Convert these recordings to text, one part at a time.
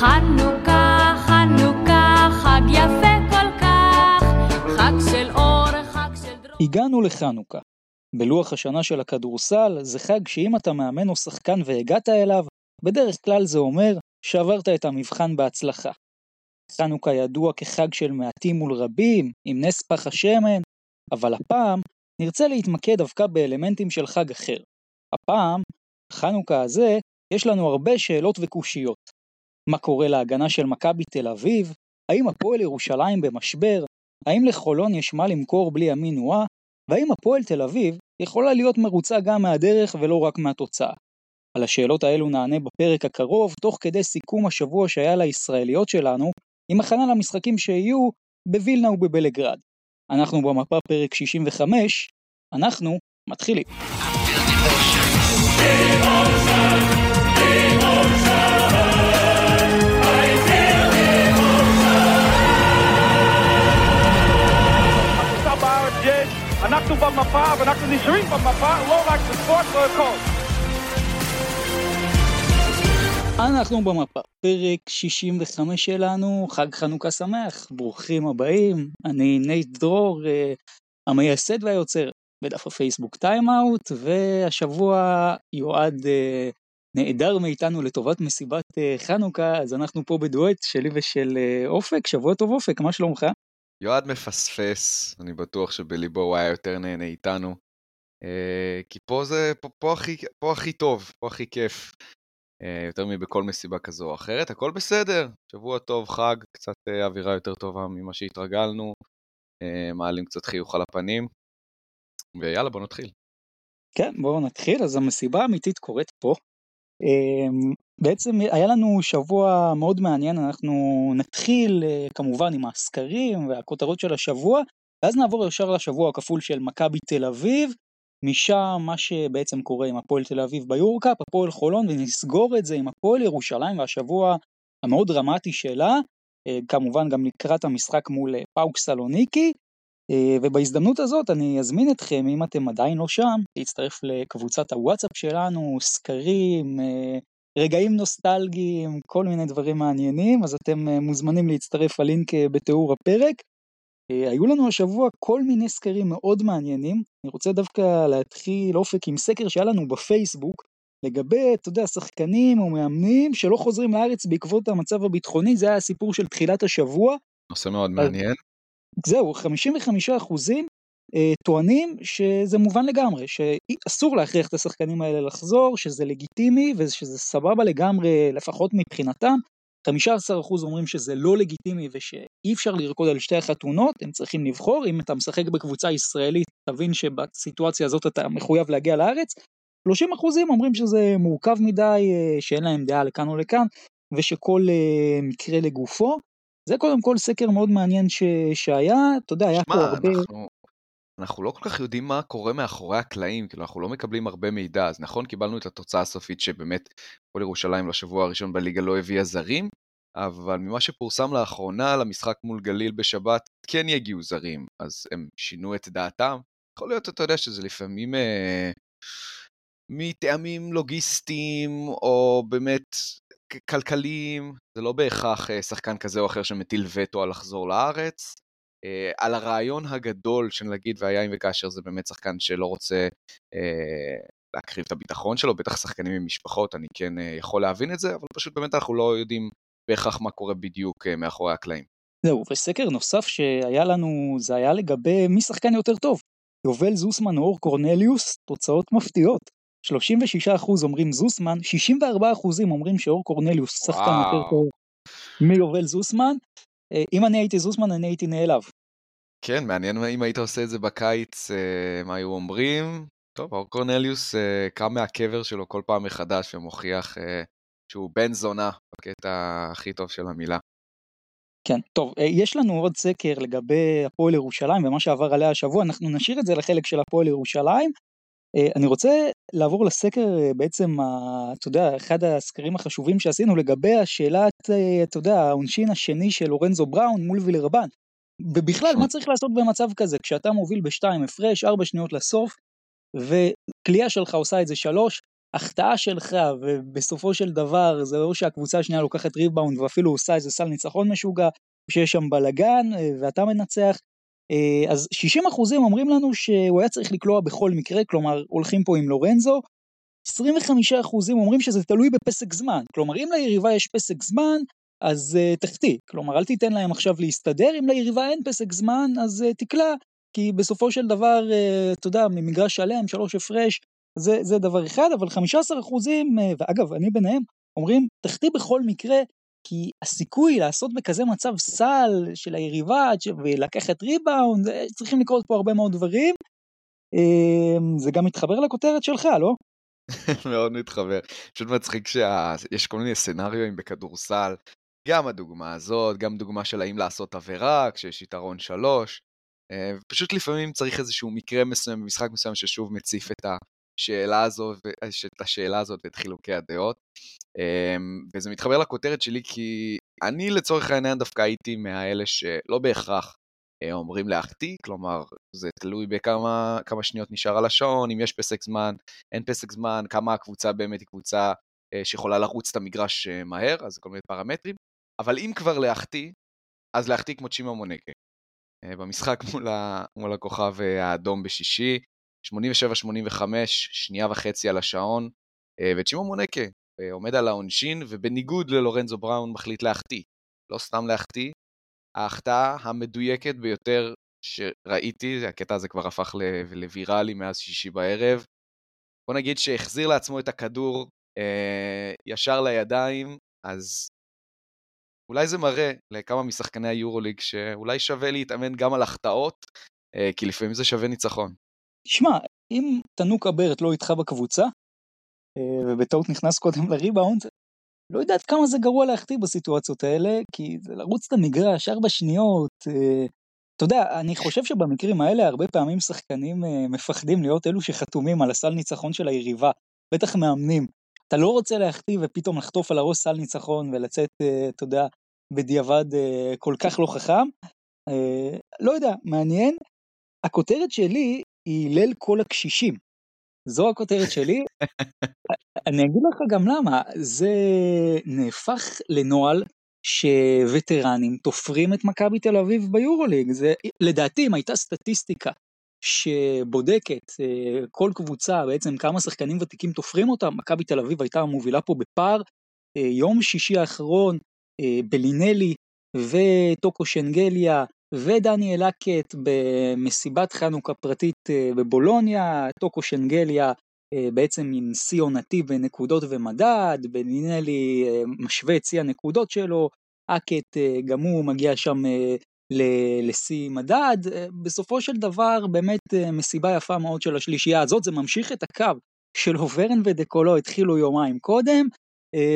חנוכה, חנוכה, חג יפה כל כך, חג של אור, חג של דרור. הגענו לחנוכה. בלוח השנה של הכדורסל זה חג שאם אתה מאמן או שחקן והגעת אליו, בדרך כלל זה אומר שעברת את המבחן בהצלחה. חנוכה ידוע כחג של מעטים מול רבים, עם נס פח השמן, אבל הפעם נרצה להתמקד דווקא באלמנטים של חג אחר. הפעם, חנוכה הזה, יש לנו הרבה שאלות וקושיות. מה קורה להגנה של מכבי תל אביב? האם הפועל ירושלים במשבר? האם לחולון יש מה למכור בלי ימין נועה? והאם הפועל תל אביב יכולה להיות מרוצה גם מהדרך ולא רק מהתוצאה? על השאלות האלו נענה בפרק הקרוב, תוך כדי סיכום השבוע שהיה לישראליות שלנו, עם הכנה למשחקים שיהיו בווילנה ובבלגרד. אנחנו במפה פרק 65, אנחנו מתחילים. אנחנו במפה ואנחנו נשארים במפה, לא רק בספורט, לא הכל. אנחנו במפה, פרק 65 שלנו, חג חנוכה שמח, ברוכים הבאים, אני נייט דרור, אה, המייסד והיוצר בדף הפייסבוק טיימאוט, והשבוע יועד אה, נעדר מאיתנו לטובת מסיבת אה, חנוכה, אז אנחנו פה בדואט שלי ושל אה, אופק, שבוע טוב אופק, מה שלומך? יועד מפספס, אני בטוח שבליבו הוא היה יותר נהנה איתנו. אה, כי פה זה, פה, פה, הכי, פה הכי טוב, פה הכי כיף. אה, יותר מבכל מסיבה כזו או אחרת, הכל בסדר. שבוע טוב, חג, קצת אה, אווירה יותר טובה ממה שהתרגלנו. אה, מעלים קצת חיוך על הפנים. ויאללה, בוא נתחיל. כן, בואו נתחיל. אז המסיבה האמיתית קורית פה. בעצם היה לנו שבוע מאוד מעניין, אנחנו נתחיל אה, כמובן עם הסקרים והכותרות של השבוע, ואז נעבור ישר לשבוע הכפול של מכבי תל אביב, משם מה שבעצם קורה עם הפועל תל אביב ביורקאפ, הפועל חולון, ונסגור את זה עם הפועל ירושלים והשבוע המאוד דרמטי שלה, אה, כמובן גם לקראת המשחק מול אה, פאוק סלוניקי, ובהזדמנות הזאת אני אזמין אתכם, אם אתם עדיין לא שם, להצטרף לקבוצת הוואטסאפ שלנו, סקרים, רגעים נוסטלגיים, כל מיני דברים מעניינים, אז אתם אה, מוזמנים להצטרף, הלינק אה, בתיאור הפרק. אה, היו לנו השבוע כל מיני סקרים מאוד מעניינים, אני רוצה דווקא להתחיל אופק עם סקר שהיה לנו בפייסבוק, לגבי, אתה יודע, שחקנים או מאמנים שלא חוזרים לארץ בעקבות המצב הביטחוני, זה היה הסיפור של תחילת השבוע. נושא מאוד מעניין. זהו, 55 אחוזים טוענים שזה מובן לגמרי, שאסור להכריח את השחקנים האלה לחזור, שזה לגיטימי ושזה סבבה לגמרי, לפחות מבחינתם. 15 אחוז אומרים שזה לא לגיטימי ושאי אפשר לרקוד על שתי החתונות, הם צריכים לבחור, אם אתה משחק בקבוצה ישראלית, תבין שבסיטואציה הזאת אתה מחויב להגיע לארץ. 30 אחוזים אומרים שזה מורכב מדי, אה, שאין להם דעה לכאן או לכאן, ושכל אה, מקרה לגופו. זה קודם כל סקר מאוד מעניין ש... שהיה, אתה יודע, היה פה שמע, הרבה... אנחנו, אנחנו לא כל כך יודעים מה קורה מאחורי הקלעים, כאילו אנחנו לא מקבלים הרבה מידע, אז נכון, קיבלנו את התוצאה הסופית שבאמת כל ירושלים לשבוע הראשון בליגה לא הביאה זרים, אבל ממה שפורסם לאחרונה למשחק מול גליל בשבת, כן יגיעו זרים, אז הם שינו את דעתם. יכול להיות, אתה יודע, שזה לפעמים אה, מטעמים לוגיסטיים, או באמת כלכליים, זה לא בהכרח אה, שחקן כזה או אחר שמטיל וטו על לחזור לארץ. אה, על הרעיון הגדול של נגיד והיה אם וכאשר זה באמת שחקן שלא רוצה אה, להקריב את הביטחון שלו, בטח שחקנים עם משפחות, אני כן אה, יכול להבין את זה, אבל פשוט באמת אנחנו לא יודעים בהכרח מה קורה בדיוק אה, מאחורי הקלעים. זהו, וסקר נוסף שהיה לנו, זה היה לגבי מי שחקן יותר טוב. יובל זוסמן או אור קורנליוס, תוצאות מפתיעות. 36% אומרים זוסמן, 64% אומרים שאור קורנליוס שחקן. יותר טוב מיובל זוסמן. אה, אם אני הייתי זוסמן, אני הייתי נעלב. כן, מעניין אם היית עושה את זה בקיץ, אה, מה היו אומרים. טוב, אור קורנליוס אה, קם מהקבר שלו כל פעם מחדש ומוכיח אה, שהוא בן זונה בקטע הכי טוב של המילה. כן, טוב, אה, יש לנו עוד סקר לגבי הפועל ירושלים ומה שעבר עליה השבוע, אנחנו נשאיר את זה לחלק של הפועל ירושלים. אה, אני רוצה לעבור לסקר אה, בעצם, ה- אתה יודע, אחד הסקרים החשובים שעשינו לגבי השאלת, אה, אתה יודע, העונשין השני של לורנזו בראון מול וילרבן. ובכלל, מה צריך לעשות במצב כזה? כשאתה מוביל בשתיים הפרש, ארבע שניות לסוף, וקליעה שלך עושה את זה שלוש, החטאה שלך, ובסופו של דבר זה לא שהקבוצה השנייה לוקחת ריבאונד ואפילו עושה איזה סל ניצחון משוגע, שיש שם בלאגן ואתה מנצח, אז 60 אחוזים אומרים לנו שהוא היה צריך לקלוע בכל מקרה, כלומר הולכים פה עם לורנזו, 25 אחוזים אומרים שזה תלוי בפסק זמן, כלומר אם ליריבה יש פסק זמן, אז uh, תחטיא, כלומר אל תיתן להם עכשיו להסתדר, אם ליריבה אין פסק זמן אז uh, תקלע, כי בסופו של דבר, uh, אתה יודע, ממגרש שלם, שלוש הפרש, זה, זה דבר אחד, אבל 15 אחוזים, uh, ואגב, אני ביניהם, אומרים, תחטיא בכל מקרה, כי הסיכוי לעשות בכזה מצב סל של היריבה ולקחת ריבאונד, צריכים לקרות פה הרבה מאוד דברים. זה גם מתחבר לכותרת שלך, לא? מאוד מתחבר. פשוט מצחיק שיש כל מיני סצנריואים בכדורסל, גם הדוגמה הזאת, גם דוגמה של האם לעשות עבירה כשיש יתרון שלוש. אה, פשוט לפעמים צריך איזשהו מקרה מסוים במשחק מסוים ששוב מציף את השאלה הזו, את השאלה הזאת ואת חילוקי הדעות. אה, וזה מתחבר לכותרת שלי כי אני לצורך העניין דווקא הייתי מהאלה שלא בהכרח אה, אומרים להחטיא, כלומר זה תלוי בכמה שניות נשאר על השעון, אם יש פסק זמן, אין פסק זמן, כמה הקבוצה באמת היא קבוצה שיכולה לרוץ את המגרש מהר, אז זה כל מיני פרמטרים. אבל אם כבר להחטיא, אז להחטיא כמו צ'ימה מונקה. אה, במשחק מול, ה, מול הכוכב אה, האדום בשישי, 87-85, שנייה וחצי על השעון, אה, וצ'ימה מונקה עומד על העונשין, ובניגוד ללורנזו בראון מחליט להחטיא. לא סתם להחטיא, ההחטאה המדויקת ביותר שראיתי, הקטע הזה כבר הפך לוויראלי מאז שישי בערב. בוא נגיד שהחזיר לעצמו את הכדור אה, ישר לידיים, אז אולי זה מראה לכמה משחקני היורוליג שאולי שווה להתאמן גם על החטאות, אה, כי לפעמים זה שווה ניצחון. תשמע, אם תנוקה ברט לא איתך בקבוצה, אה, ובטעות נכנס קודם לריבאונד, לא יודעת כמה זה גרוע להחטיא בסיטואציות האלה, כי זה לרוץ את המגרש ארבע שניות. אה, אתה יודע, אני חושב שבמקרים האלה הרבה פעמים שחקנים מפחדים להיות אלו שחתומים על הסל ניצחון של היריבה, בטח מאמנים. אתה לא רוצה להחטיא ופתאום לחטוף על הראש סל ניצחון ולצאת, אתה יודע, בדיעבד אה, כל כך לא חכם. אה, לא יודע, מעניין. הכותרת שלי היא ליל כל הקשישים. זו הכותרת שלי. אני אגיד לך גם למה, זה נהפך לנוהל שווטרנים תופרים את מכבי תל אביב ביורוליג. זה, לדעתי, אם הייתה סטטיסטיקה שבודקת אה, כל קבוצה, בעצם כמה שחקנים ותיקים תופרים אותה, מכבי תל אביב הייתה המובילה פה בפער. יום שישי האחרון בלינלי וטוקו שנגליה ודניאל אקט במסיבת חנוכה פרטית אה, בבולוניה, טוקו שנגליה אה, בעצם עם שיא עונתי בנקודות ומדד, בלינלי משווה את שיא הנקודות שלו, אקט גם הוא מגיע שם לשיא מדד, בסופו של דבר באמת מסיבה יפה מאוד של השלישייה הזאת, זה ממשיך את הקו של הוברן ודקולו התחילו יומיים קודם, אה,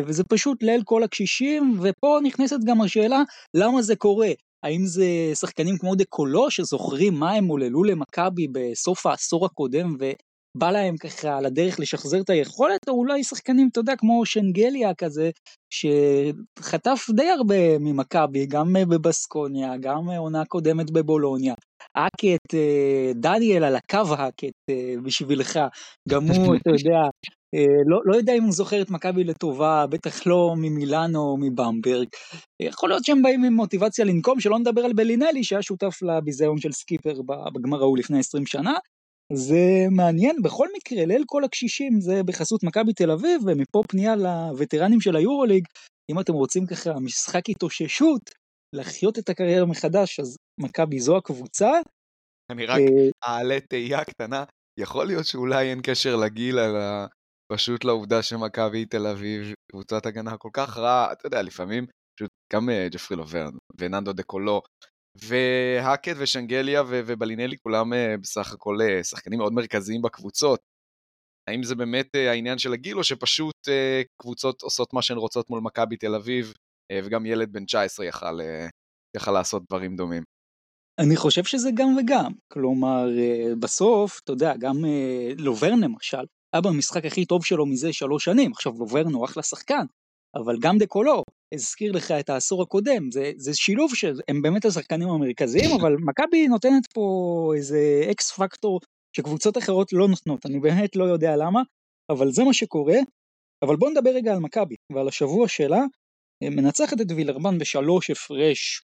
וזה פשוט ליל כל הקשישים, ופה נכנסת גם השאלה למה זה קורה. האם זה שחקנים כמו דקולו שזוכרים מה הם עוללו למכבי בסוף העשור הקודם ובא להם ככה על הדרך לשחזר את היכולת, או אולי שחקנים, אתה יודע, כמו שנגליה כזה, שחטף די הרבה ממכבי, גם בבסקוניה, גם עונה קודמת בבולוניה. האקט, אה, דניאל על הקו האקט אה, בשבילך, גם הוא, אתה יודע, אה, לא, לא יודע אם הוא זוכר את מכבי לטובה, בטח לא ממילאנו או מבמברג. יכול להיות שהם באים עם מוטיבציה לנקום, שלא נדבר על בלינלי שהיה שותף לביזיון של סקיפר בגמר ההוא לפני 20 שנה. זה מעניין, בכל מקרה, ליל כל הקשישים זה בחסות מכבי תל אביב, ומפה פנייה לווטרנים של היורוליג, אם אתם רוצים ככה משחק התאוששות, לחיות את הקריירה מחדש, אז מכבי זו הקבוצה. אני רק אה, אעלה תהייה קטנה, יכול להיות שאולי אין קשר לגיל, אלא פשוט לעובדה שמכבי תל אביב, קבוצת הגנה כל כך רעה, אתה יודע, לפעמים פשוט גם אה, ג'פרי לוברן וננדו קולו והאקט ושנגליה ובלינלי כולם אה, בסך הכל אה, שחקנים מאוד מרכזיים בקבוצות. האם זה באמת העניין של הגיל או שפשוט קבוצות עושות מה שהן רוצות מול מכבי תל אביב וגם ילד בן 19 יכל, יכל לעשות דברים דומים? אני חושב שזה גם וגם, כלומר בסוף, אתה יודע, גם לוברן למשל, היה במשחק הכי טוב שלו מזה שלוש שנים, עכשיו לוברנו אחלה שחקן, אבל גם דה קולו הזכיר לך את העשור הקודם, זה, זה שילוב שהם באמת השחקנים המרכזיים, אבל מכבי נותנת פה איזה אקס פקטור שקבוצות אחרות לא נותנות, אני באמת לא יודע למה. אבל זה מה שקורה. אבל בואו נדבר רגע על מכבי ועל השבוע שלה. מנצחת את וילרבן בשלוש הפרש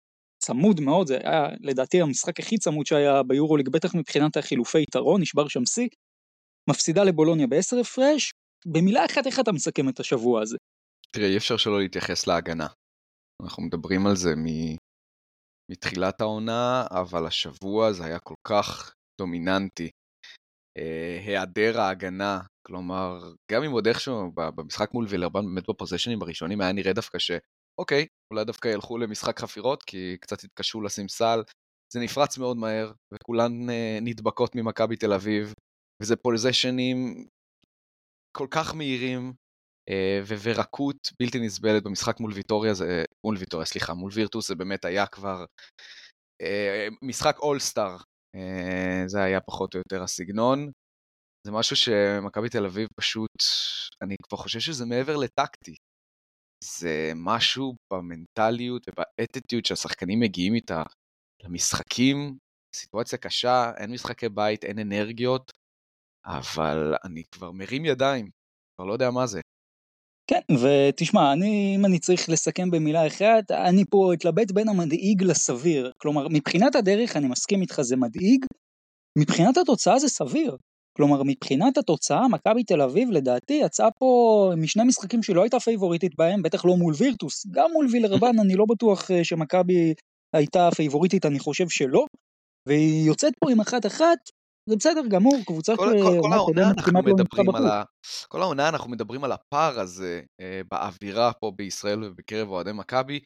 צמוד מאוד, זה היה לדעתי המשחק הכי צמוד שהיה ביורוליג, בטח מבחינת החילופי יתרון, נשבר שם שיא. מפסידה לבולוניה בעשר הפרש, במילה אחת איך אתה מסכם את השבוע הזה? תראה, אי אפשר שלא להתייחס להגנה. אנחנו מדברים על זה מ... מתחילת העונה, אבל השבוע זה היה כל כך דומיננטי. אה, היעדר ההגנה, כלומר, גם אם עוד איכשהו במשחק מול וילרבן, באמת בפוזיישנים הראשונים היה נראה דווקא שאוקיי, אולי דווקא ילכו למשחק חפירות, כי קצת התקשו לשים סל. זה נפרץ מאוד מהר, וכולן אה, נדבקות ממכבי תל אביב, וזה פוזיישנים כל כך מהירים, אה, ורכות בלתי נסבלת במשחק מול ויטוריה, זה, מול ויטוריה, סליחה, מול וירטוס זה באמת היה כבר אה, משחק אולסטאר, אה, זה היה פחות או יותר הסגנון. זה משהו שמכבי תל אביב פשוט, אני כבר חושב שזה מעבר לטקטי. זה משהו במנטליות ובאטיטיוד שהשחקנים מגיעים איתה למשחקים, סיטואציה קשה, אין משחקי בית, אין אנרגיות, אבל אני כבר מרים ידיים, כבר לא יודע מה זה. כן, ותשמע, אני, אם אני צריך לסכם במילה אחת, אני פה אתלבט בין המדאיג לסביר. כלומר, מבחינת הדרך אני מסכים איתך, זה מדאיג, מבחינת התוצאה זה סביר. כלומר, מבחינת התוצאה, מכבי תל אביב לדעתי יצאה פה משני משחקים שלא הייתה פייבוריטית בהם, בטח לא מול וירטוס, גם מול וילרבן אני לא בטוח אה, שמכבי הייתה פייבוריטית, אני חושב שלא, והיא יוצאת פה עם אחת-אחת, זה בסדר גמור, קבוצה כל, העונה אנחנו לא מדברים על ה... כל העונה אנחנו מדברים על הפער הזה אה, באווירה פה בישראל ובקרב אוהדי מכבי,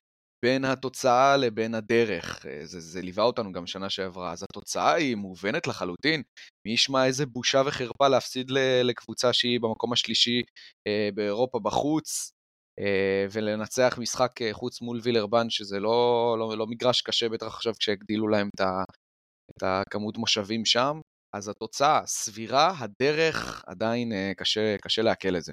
בין התוצאה לבין הדרך. אה, זה, זה ליווה אותנו גם שנה שעברה, אז התוצאה היא מובנת לחלוטין. מי ישמע איזה בושה וחרפה להפסיד לקבוצה שהיא במקום השלישי אה, באירופה בחוץ, אה, ולנצח משחק אה, חוץ מול וילרבן, שזה לא, לא, לא מגרש קשה, בטח עכשיו כשהגדילו להם את, ה, את הכמות מושבים שם. אז התוצאה סבירה, הדרך עדיין אה, קשה, קשה לעכל את זה.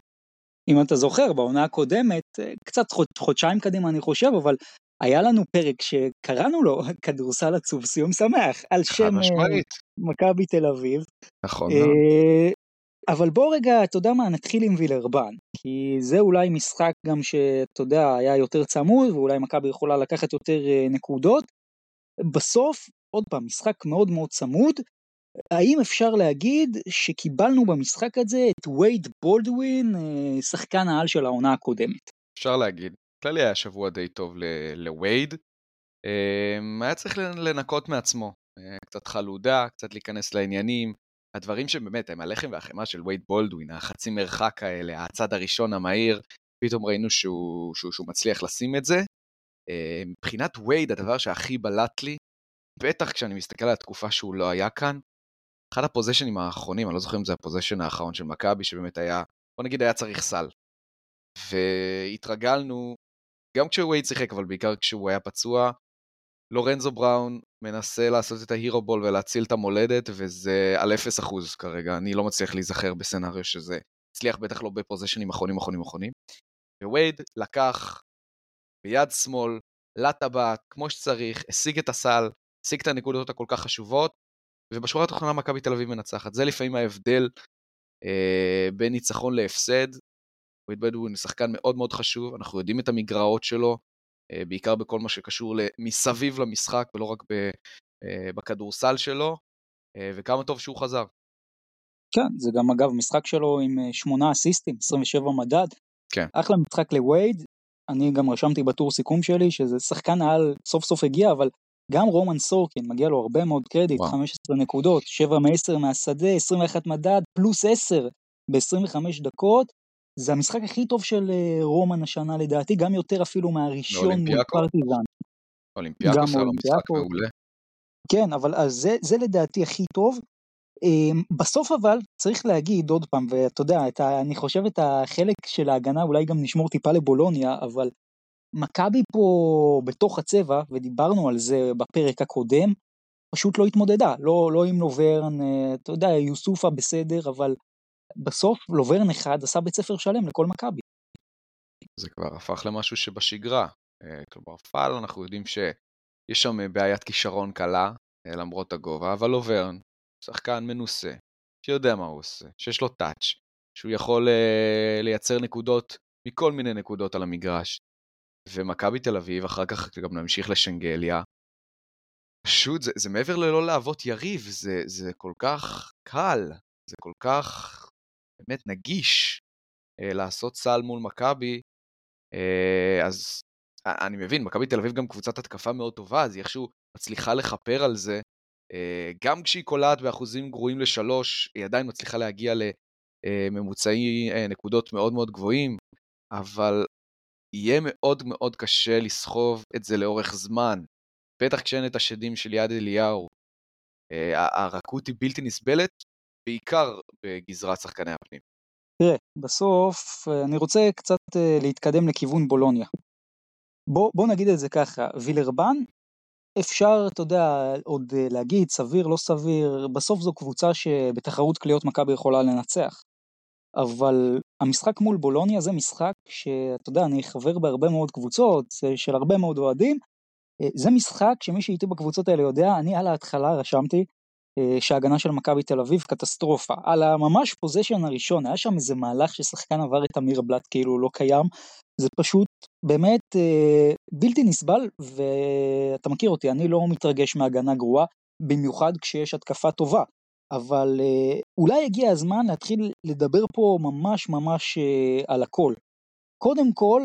אם אתה זוכר, בעונה הקודמת, אה, קצת חוד, חודשיים קדימה אני חושב, אבל היה לנו פרק שקראנו לו כדורסל עצוב סיום שמח, על שם אה, מכבי תל אביב. נכון. אבל בוא רגע, אתה יודע מה, נתחיל עם וילרבן, כי זה אולי משחק גם שאתה יודע, היה יותר צמוד, ואולי מכבי יכולה לקחת יותר נקודות. בסוף, עוד פעם, משחק מאוד מאוד צמוד, האם אפשר להגיד שקיבלנו במשחק הזה את וייד בולדווין, אה, שחקן העל של העונה הקודמת? אפשר להגיד. כללי היה שבוע די טוב לווייד. אמ, היה צריך לנקות מעצמו. אה, קצת חלודה, קצת להיכנס לעניינים. הדברים שבאמת הם הלחם והחמאה של וייד בולדווין, החצי מרחק האלה, הצד הראשון המהיר, פתאום ראינו שהוא, שהוא, שהוא מצליח לשים את זה. אה, מבחינת וייד, הדבר שהכי בלט לי, בטח כשאני מסתכל על התקופה שהוא לא היה כאן, אחד הפוזיישנים האחרונים, אני לא זוכר אם זה הפוזיישן האחרון של מכבי, שבאמת היה, בוא נגיד היה צריך סל. והתרגלנו, גם כשווייד שיחק, אבל בעיקר כשהוא היה פצוע, לורנזו בראון מנסה לעשות את ההירו בול ולהציל את המולדת, וזה על 0% כרגע, אני לא מצליח להיזכר בסצנריו שזה הצליח בטח לא בפוזיישנים אחרונים אחרונים אחרונים. ווייד לקח ביד שמאל, לטבעת, כמו שצריך, השיג את הסל, השיג את הנקודות הכל כך חשובות, ובשורה התחתונה מכבי תל אביב מנצחת. זה לפעמים ההבדל אה, בין ניצחון להפסד. וייד בדווין הוא שחקן מאוד מאוד חשוב, אנחנו יודעים את המגרעות שלו, אה, בעיקר בכל מה שקשור מסביב למשחק ולא רק ב, אה, בכדורסל שלו, אה, וכמה טוב שהוא חזר. כן, זה גם אגב משחק שלו עם אה, שמונה אסיסטים, 27 מדד. כן. אחלה משחק לווייד, אני גם רשמתי בטור סיכום שלי שזה שחקן העל סוף סוף הגיע, אבל גם רומן סורקין, מגיע לו הרבה מאוד קרדיט, וואו. 15 נקודות, 7 מ-10 מהשדה, 21 מדד, פלוס 10 ב-25 דקות. זה המשחק הכי טוב של אה, רומן השנה לדעתי, גם יותר אפילו מהראשון מול פרטיזן. אולימפיאקוס היה לו משחק מעולה. כן, אבל אז זה, זה לדעתי הכי טוב. אמ, בסוף אבל צריך להגיד עוד פעם, ואתה יודע, ה, אני חושב את החלק של ההגנה אולי גם נשמור טיפה לבולוניה, אבל מכבי פה בתוך הצבע, ודיברנו על זה בפרק הקודם, פשוט לא התמודדה, לא, לא עם לוברן, אה, אתה יודע, יוסופה בסדר, אבל בסוף לוברן אחד עשה בית ספר שלם לכל מכבי. זה כבר הפך למשהו שבשגרה. אה, כלומר, פאל, אנחנו יודעים שיש שם אה, בעיית כישרון קלה, למרות הגובה, אבל לוברן, שחקן מנוסה, שיודע מה הוא עושה, שיש לו טאץ', שהוא יכול לייצר נקודות מכל מיני נקודות על המגרש. ומכבי תל אביב, אחר כך גם נמשיך לשנגליה. פשוט, זה, זה מעבר ללא להוות יריב, זה, זה כל כך קל, זה כל כך באמת נגיש uh, לעשות סל מול מכבי, uh, אז אני מבין, מכבי תל אביב גם קבוצת התקפה מאוד טובה, אז היא איכשהו מצליחה לכפר על זה. אה, גם כשהיא קולעת באחוזים גרועים לשלוש, היא עדיין מצליחה להגיע לממוצעי אה, נקודות מאוד מאוד גבוהים, אבל יהיה מאוד מאוד קשה לסחוב את זה לאורך זמן, בטח כשאין את השדים של יד אליהו. אה, הרכות היא בלתי נסבלת, בעיקר בגזרת שחקני הפנים. תראה, בסוף אני רוצה קצת להתקדם לכיוון בולוניה. בוא, בוא נגיד את זה ככה, וילרבן, אפשר, אתה יודע, עוד אה, להגיד סביר, לא סביר, בסוף זו קבוצה שבתחרות קליעות מכבי יכולה לנצח. אבל המשחק מול בולוניה זה משחק שאתה יודע, אני חבר בהרבה מאוד קבוצות של הרבה מאוד אוהדים. אה, זה משחק שמי שאיתי בקבוצות האלה יודע, אני על ההתחלה רשמתי אה, שההגנה של מכבי תל אביב קטסטרופה. על הממש פוזיישן הראשון, היה שם איזה מהלך ששחקן עבר את אמיר בלאט כאילו לא קיים. זה פשוט באמת אה, בלתי נסבל, ואתה מכיר אותי, אני לא מתרגש מהגנה גרועה, במיוחד כשיש התקפה טובה. אבל אה, אולי הגיע הזמן להתחיל לדבר פה ממש ממש אה, על הכל. קודם כל,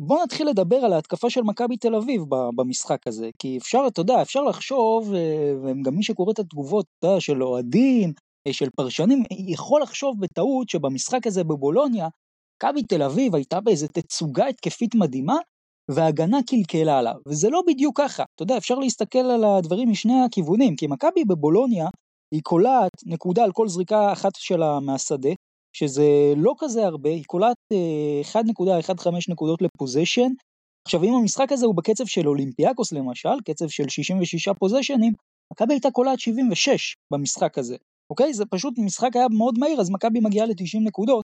בוא נתחיל לדבר על ההתקפה של מכבי תל אביב במשחק הזה, כי אפשר, אתה יודע, אפשר לחשוב, וגם מי שקורא את התגובות, יודע, של אוהדים, של פרשנים, יכול לחשוב בטעות שבמשחק הזה בבולוניה, מכבי תל אביב הייתה באיזה תצוגה התקפית מדהימה, וההגנה קלקלה עליו, וזה לא בדיוק ככה. אתה יודע, אפשר להסתכל על הדברים משני הכיוונים, כי מכבי בבולוניה, היא קולעת נקודה על כל זריקה אחת שלה מהשדה, שזה לא כזה הרבה, היא קולעת 1.15 נקודות ל possession. עכשיו, אם המשחק הזה הוא בקצב של אולימפיאקוס למשל, קצב של 66 פוזיישנים, מכבי הייתה קולעת 76 במשחק הזה, אוקיי? זה פשוט משחק היה מאוד מהיר, אז מכבי מגיעה ל-90 נקודות,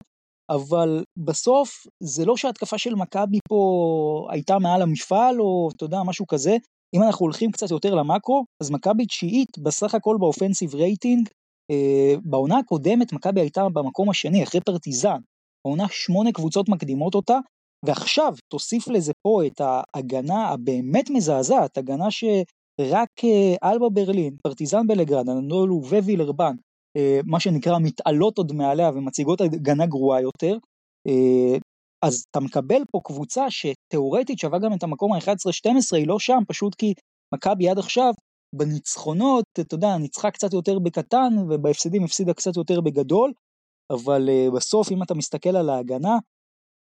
אבל בסוף זה לא שההתקפה של מכבי פה הייתה מעל המפעל או אתה יודע משהו כזה. אם אנחנו הולכים קצת יותר למאקרו, אז מכבי תשיעית בסך הכל ב offensive rating. אה, בעונה הקודמת מכבי הייתה במקום השני אחרי פרטיזן. בעונה שמונה קבוצות מקדימות אותה, ועכשיו תוסיף לזה פה את ההגנה הבאמת מזעזעת, הגנה שרק אה, אלבה ברלין, פרטיזן בלגרד, אנדולו ווילרבן אה, מה שנקרא מתעלות עוד מעליה ומציגות הגנה גרועה יותר, אה, אז אתה מקבל פה קבוצה שתאורטית שווה גם את המקום ה-11-12, היא לא שם, פשוט כי מכבי עד עכשיו בניצחונות, אתה יודע, ניצחה קצת יותר בקטן ובהפסדים הפסידה קצת יותר בגדול, אבל uh, בסוף אם אתה מסתכל על ההגנה,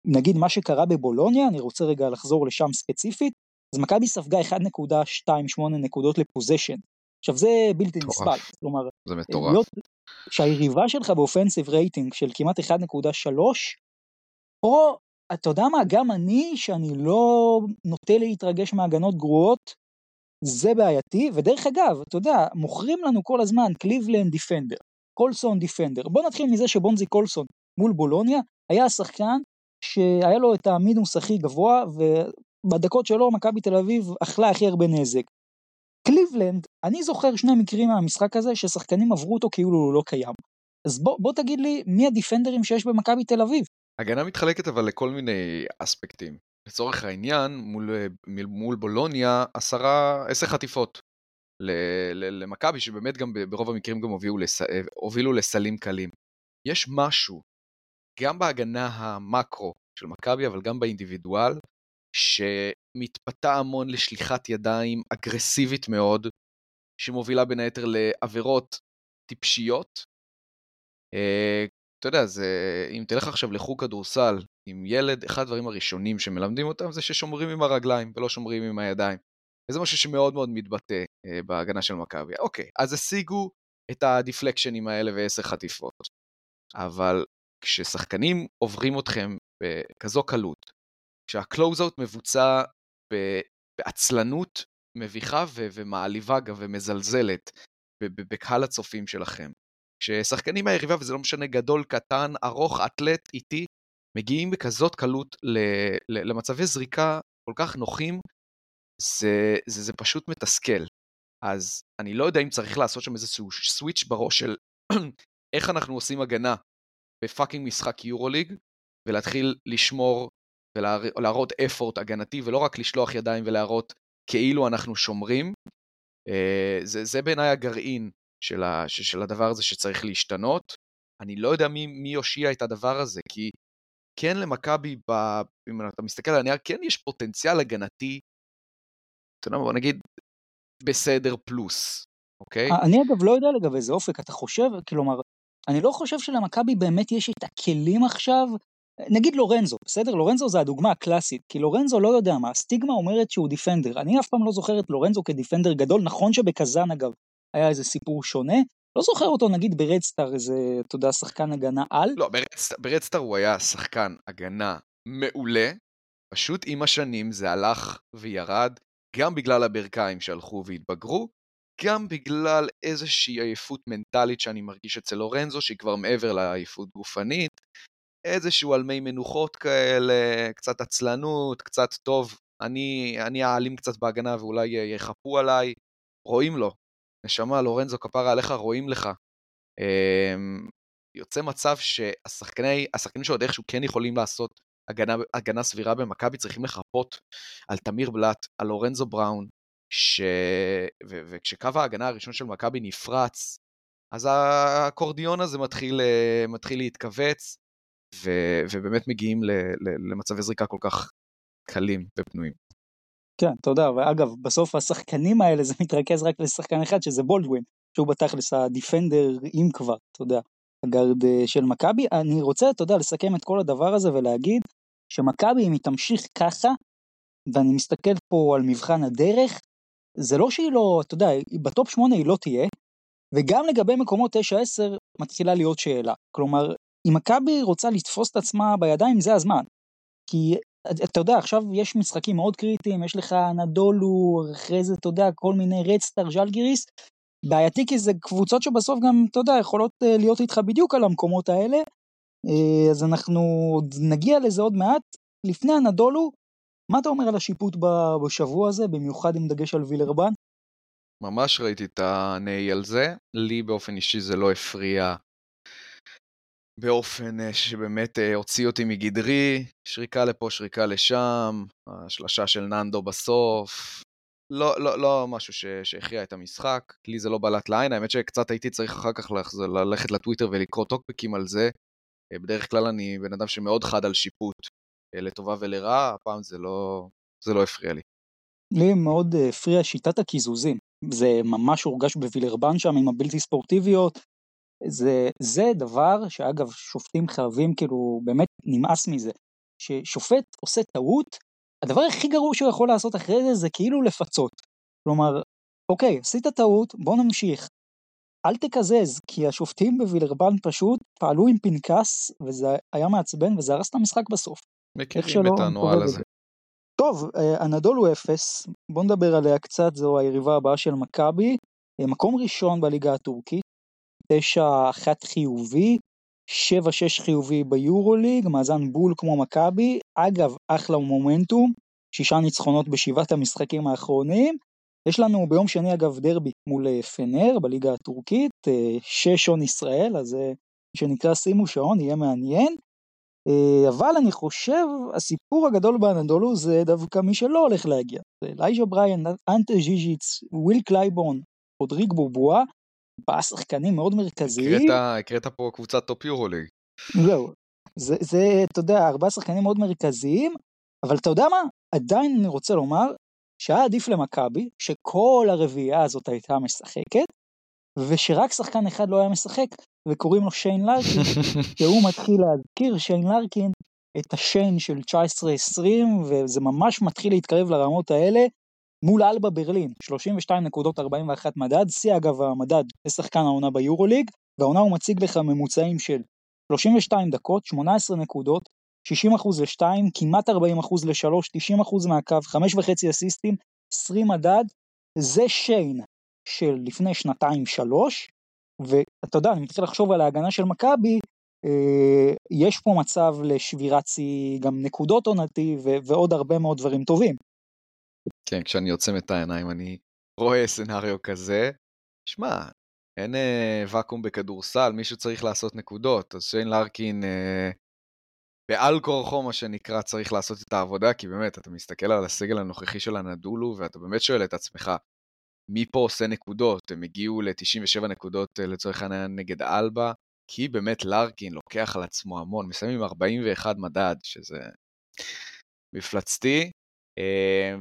נגיד מה שקרה בבולוניה, אני רוצה רגע לחזור לשם ספציפית, אז מכבי ספגה 1.28 נקודות לפוזיישן. עכשיו זה בלתי נסבל, כלומר, זה מטורף. להיות, שהיריבה שלך באופנסיב רייטינג של כמעט 1.3, או אתה יודע מה, גם אני, שאני לא נוטה להתרגש מהגנות גרועות, זה בעייתי, ודרך אגב, אתה יודע, מוכרים לנו כל הזמן קליבלנד defender, קולסון defender. בוא נתחיל מזה שבונזי קולסון מול בולוניה היה השחקן שהיה לו את המינוס הכי גבוה, ובדקות שלו מכבי תל אביב אכלה הכי הרבה נזק. קליבלנד, אני זוכר שני מקרים מהמשחק הזה ששחקנים עברו אותו כאילו הוא לא קיים. אז בוא, בוא תגיד לי מי הדיפנדרים שיש במכבי תל אביב. הגנה מתחלקת אבל לכל מיני אספקטים. לצורך העניין, מול, מול בולוניה, עשרה, עשר חטיפות. למכבי, שבאמת גם ברוב המקרים גם הובילו, לס, הובילו לסלים קלים. יש משהו, גם בהגנה המקרו של מכבי, אבל גם באינדיבידואל, שמתפתה המון לשליחת ידיים אגרסיבית מאוד, שמובילה בין היתר לעבירות טיפשיות. אתה יודע, זה, אם תלך עכשיו לחוג כדורסל עם ילד, אחד הדברים הראשונים שמלמדים אותם זה ששומרים עם הרגליים ולא שומרים עם הידיים. וזה משהו שמאוד מאוד מתבטא uh, בהגנה של מכבי. אוקיי, אז השיגו את הדיפלקשנים האלה ועשר חטיפות. אבל כששחקנים עוברים אתכם בכזו קלות, כשהקלוזאוט מבוצע בעצלנות מביכה ומעליבה גם ומזלזלת בקהל הצופים שלכם. כששחקנים מהיריבה, וזה לא משנה גדול, קטן, ארוך, אתלט, איטי, מגיעים בכזאת קלות למצבי זריקה כל כך נוחים, זה, זה, זה פשוט מתסכל. אז אני לא יודע אם צריך לעשות שם איזשהו סוויץ' בראש של איך אנחנו עושים הגנה בפאקינג משחק יורוליג, ולהתחיל לשמור ולהראות אפורט הגנתי, ולא רק לשלוח ידיים ולהראות כאילו אנחנו שומרים. אה, זה, זה בעיניי הגרעין של, ה, של הדבר הזה שצריך להשתנות. אני לא יודע מי, מי יושיע את הדבר הזה, כי כן למכבי, אם אתה מסתכל על הנייר, כן יש פוטנציאל הגנתי, אתה יודע מה, בוא נגיד, בסדר פלוס, אוקיי? אני אגב לא יודע לגבי זה, אופק, אתה חושב, כלומר, אני לא חושב שלמכבי באמת יש את הכלים עכשיו, נגיד לורנזו, בסדר? לורנזו זה הדוגמה הקלאסית, כי לורנזו לא יודע מה, הסטיגמה אומרת שהוא דיפנדר. אני אף פעם לא זוכר את לורנזו כדיפנדר גדול, נכון שבקזאן אגב היה איזה סיפור שונה, לא זוכר אותו נגיד ברדסטאר איזה, אתה יודע, שחקן הגנה על. לא, ברדסטאר הוא היה שחקן הגנה מעולה, פשוט עם השנים זה הלך וירד, גם בגלל הברכיים שהלכו והתבגרו, גם בגלל איזושהי עייפות מנטלית שאני מרגיש אצל לורנזו, שהיא כבר מעבר לעייפות גופנית, איזשהו על מי מנוחות כאלה, קצת עצלנות, קצת טוב, אני, אעלים קצת בהגנה ואולי יחפו עליי, רואים לו. נשמה, לורנזו, כפרה עליך, רואים לך. אמ, יוצא מצב שהשחקנים שעוד איכשהו כן יכולים לעשות הגנה, הגנה סבירה במכבי צריכים לחפות על תמיר בלאט, על לורנזו בראון, ש... ו... וכשקו ההגנה הראשון של מכבי נפרץ, אז האקורדיון הזה מתחיל, אה, מתחיל להתכווץ, ו... ובאמת מגיעים ל... למצבי זריקה כל כך קלים ופנויים. כן, יודע, ואגב, בסוף השחקנים האלה זה מתרכז רק לשחקן אחד, שזה בולדווין, שהוא בתכלס הדיפנדר, אם כבר, אתה יודע, הגארד אה, של מכבי. אני רוצה, אתה יודע, לסכם את כל הדבר הזה ולהגיד שמכבי, אם היא תמשיך ככה, ואני מסתכל פה על מבחן הדרך, זה לא שהיא לא, אתה יודע, בטופ 8 היא לא תהיה, וגם לגבי מקומות 9-10 מתחילה להיות שאלה. כלומר, אם מכבי רוצה לתפוס את עצמה בידיים, זה הזמן. כי אתה יודע, עכשיו יש משחקים מאוד קריטיים, יש לך נדולו, אחרי זה, אתה יודע, כל מיני רדסטאר, ז'לגיריס. בעייתי כי זה קבוצות שבסוף גם, אתה יודע, יכולות אה, להיות איתך בדיוק על המקומות האלה. אה, אז אנחנו נגיע לזה עוד מעט. לפני הנדולו, מה אתה אומר על השיפוט בשבוע הזה, במיוחד עם דגש על וילרבן? ממש ראיתי את הנהי על זה. לי באופן אישי זה לא הפריע באופן אה, שבאמת אה, הוציא אותי מגדרי, שריקה לפה, שריקה לשם, השלשה של ננדו בסוף. לא, לא, לא משהו שהכריע את המשחק, לי זה לא בלט לעין, האמת שקצת הייתי צריך אחר כך ללכת לטוויטר ולקרוא טוקבקים על זה. אה, בדרך כלל אני בן אדם שמאוד חד על שיפוט, לטובה ולרעה, הפעם זה לא, זה לא הפריע לי. לי מאוד הפריע שיטת הקיזוזים, זה ממש הורגש בווילרבן שם עם הבלתי ספורטיביות, זה, זה דבר שאגב שופטים חייבים כאילו באמת נמאס מזה. ששופט עושה טעות, הדבר הכי גרוע שהוא יכול לעשות אחרי זה זה כאילו לפצות. כלומר, אוקיי, עשית טעות, בוא נמשיך. אל תקזז, כי השופטים בווילרבן פשוט פעלו עם פנקס, וזה היה מעצבן, וזה הרס את המשחק בסוף. מכירים את הנוהל הזה. טוב, אה, הנדול הוא אפס, בוא נדבר עליה קצת, זו היריבה הבאה של מכבי. אה, מקום ראשון בליגה הטורקית, 9-1 חיובי, 7-6 חיובי ביורוליג, מאזן בול כמו מכבי, אגב אחלה מומנטום, שישה ניצחונות בשבעת המשחקים האחרונים. יש לנו ביום שני אגב דרבי מול אה, פנר בליגה הטורקית, אה, שש שעון ישראל, אז זה שנקרא שימו שעון, יהיה מעניין. אה, אבל אני חושב הסיפור הגדול באנדולו זה דווקא מי שלא הולך להגיע. זה אלייז'ה בריינט, אנטה ז'יז'יץ, וויל קלייבורן, רודריג בובואה, ארבעה שחקנים מאוד מרכזיים. הקראת פה קבוצת טופ יורוליג. זהו. זה, זה, אתה יודע, ארבעה שחקנים מאוד מרכזיים, אבל אתה יודע מה? עדיין אני רוצה לומר שהיה עדיף למכבי, שכל הרביעייה הזאת הייתה משחקת, ושרק שחקן אחד לא היה משחק, וקוראים לו שיין לרקין, שהוא מתחיל להזכיר, שיין לרקין, את השיין של 19-20, וזה ממש מתחיל להתקרב לרמות האלה, מול אלבה ברלין, 32 נקודות 41 מדד, שיא אגב המדד לשחקן העונה ביורוליג, והעונה הוא מציג לך ממוצעים של 32 דקות, 18 נקודות, 60% ל-2, כמעט 40% ל-3, 90% מהקו, 5.5 אסיסטים, 20 מדד, זה שיין של לפני שנתיים-שלוש, ואתה יודע, אני מתחיל לחשוב על ההגנה של מכבי, אה, יש פה מצב לשבירת שיא, גם נקודות עונתי ועוד הרבה מאוד דברים טובים. כן, כשאני עוצם את העיניים אני רואה סנאריו כזה. שמע, אין אה, ואקום בכדורסל, מישהו צריך לעשות נקודות, אז שיין לארקין אה, בעל כורחו, מה שנקרא, צריך לעשות את העבודה, כי באמת, אתה מסתכל על הסגל הנוכחי של הנדולו, ואתה באמת שואל את עצמך, מי פה עושה נקודות? הם הגיעו ל-97 נקודות אה, לצורך העניין נגד אלבה, כי באמת לארקין לוקח על עצמו המון, מסיימים עם 41 מדד, שזה מפלצתי,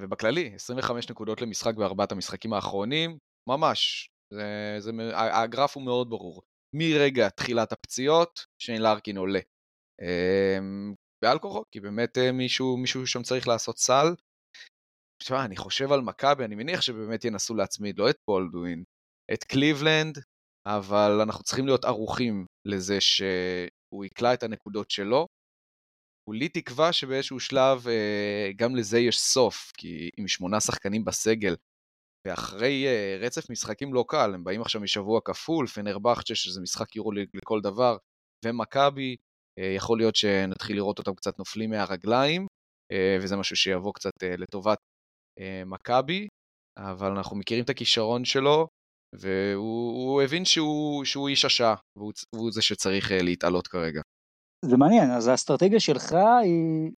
ובכללי, 25 נקודות למשחק בארבעת המשחקים האחרונים, ממש, זה, זה, הגרף הוא מאוד ברור. מרגע תחילת הפציעות, שיין לארקין עולה. אה, בעל כוחו, כי באמת מישהו, מישהו שם צריך לעשות סל, תשמע, אני חושב על מכבי, אני מניח שבאמת ינסו להצמיד לא את בולדווין, את קליבלנד, אבל אנחנו צריכים להיות ערוכים לזה שהוא יקלע את הנקודות שלו. כולי תקווה שבאיזשהו שלב אה, גם לזה יש סוף, כי עם שמונה שחקנים בסגל, ואחרי אה, רצף משחקים לא קל, הם באים עכשיו משבוע כפול, פנרבכצ'ה שזה משחק יורו לכל דבר, ומכבי, אה, יכול להיות שנתחיל לראות אותם קצת נופלים מהרגליים, וזה משהו שיבוא קצת לטובת מכבי, אבל אנחנו מכירים את הכישרון שלו, והוא הבין שהוא, שהוא איש השעה, והוא, והוא זה שצריך להתעלות כרגע. זה מעניין, אז האסטרטגיה שלך היא...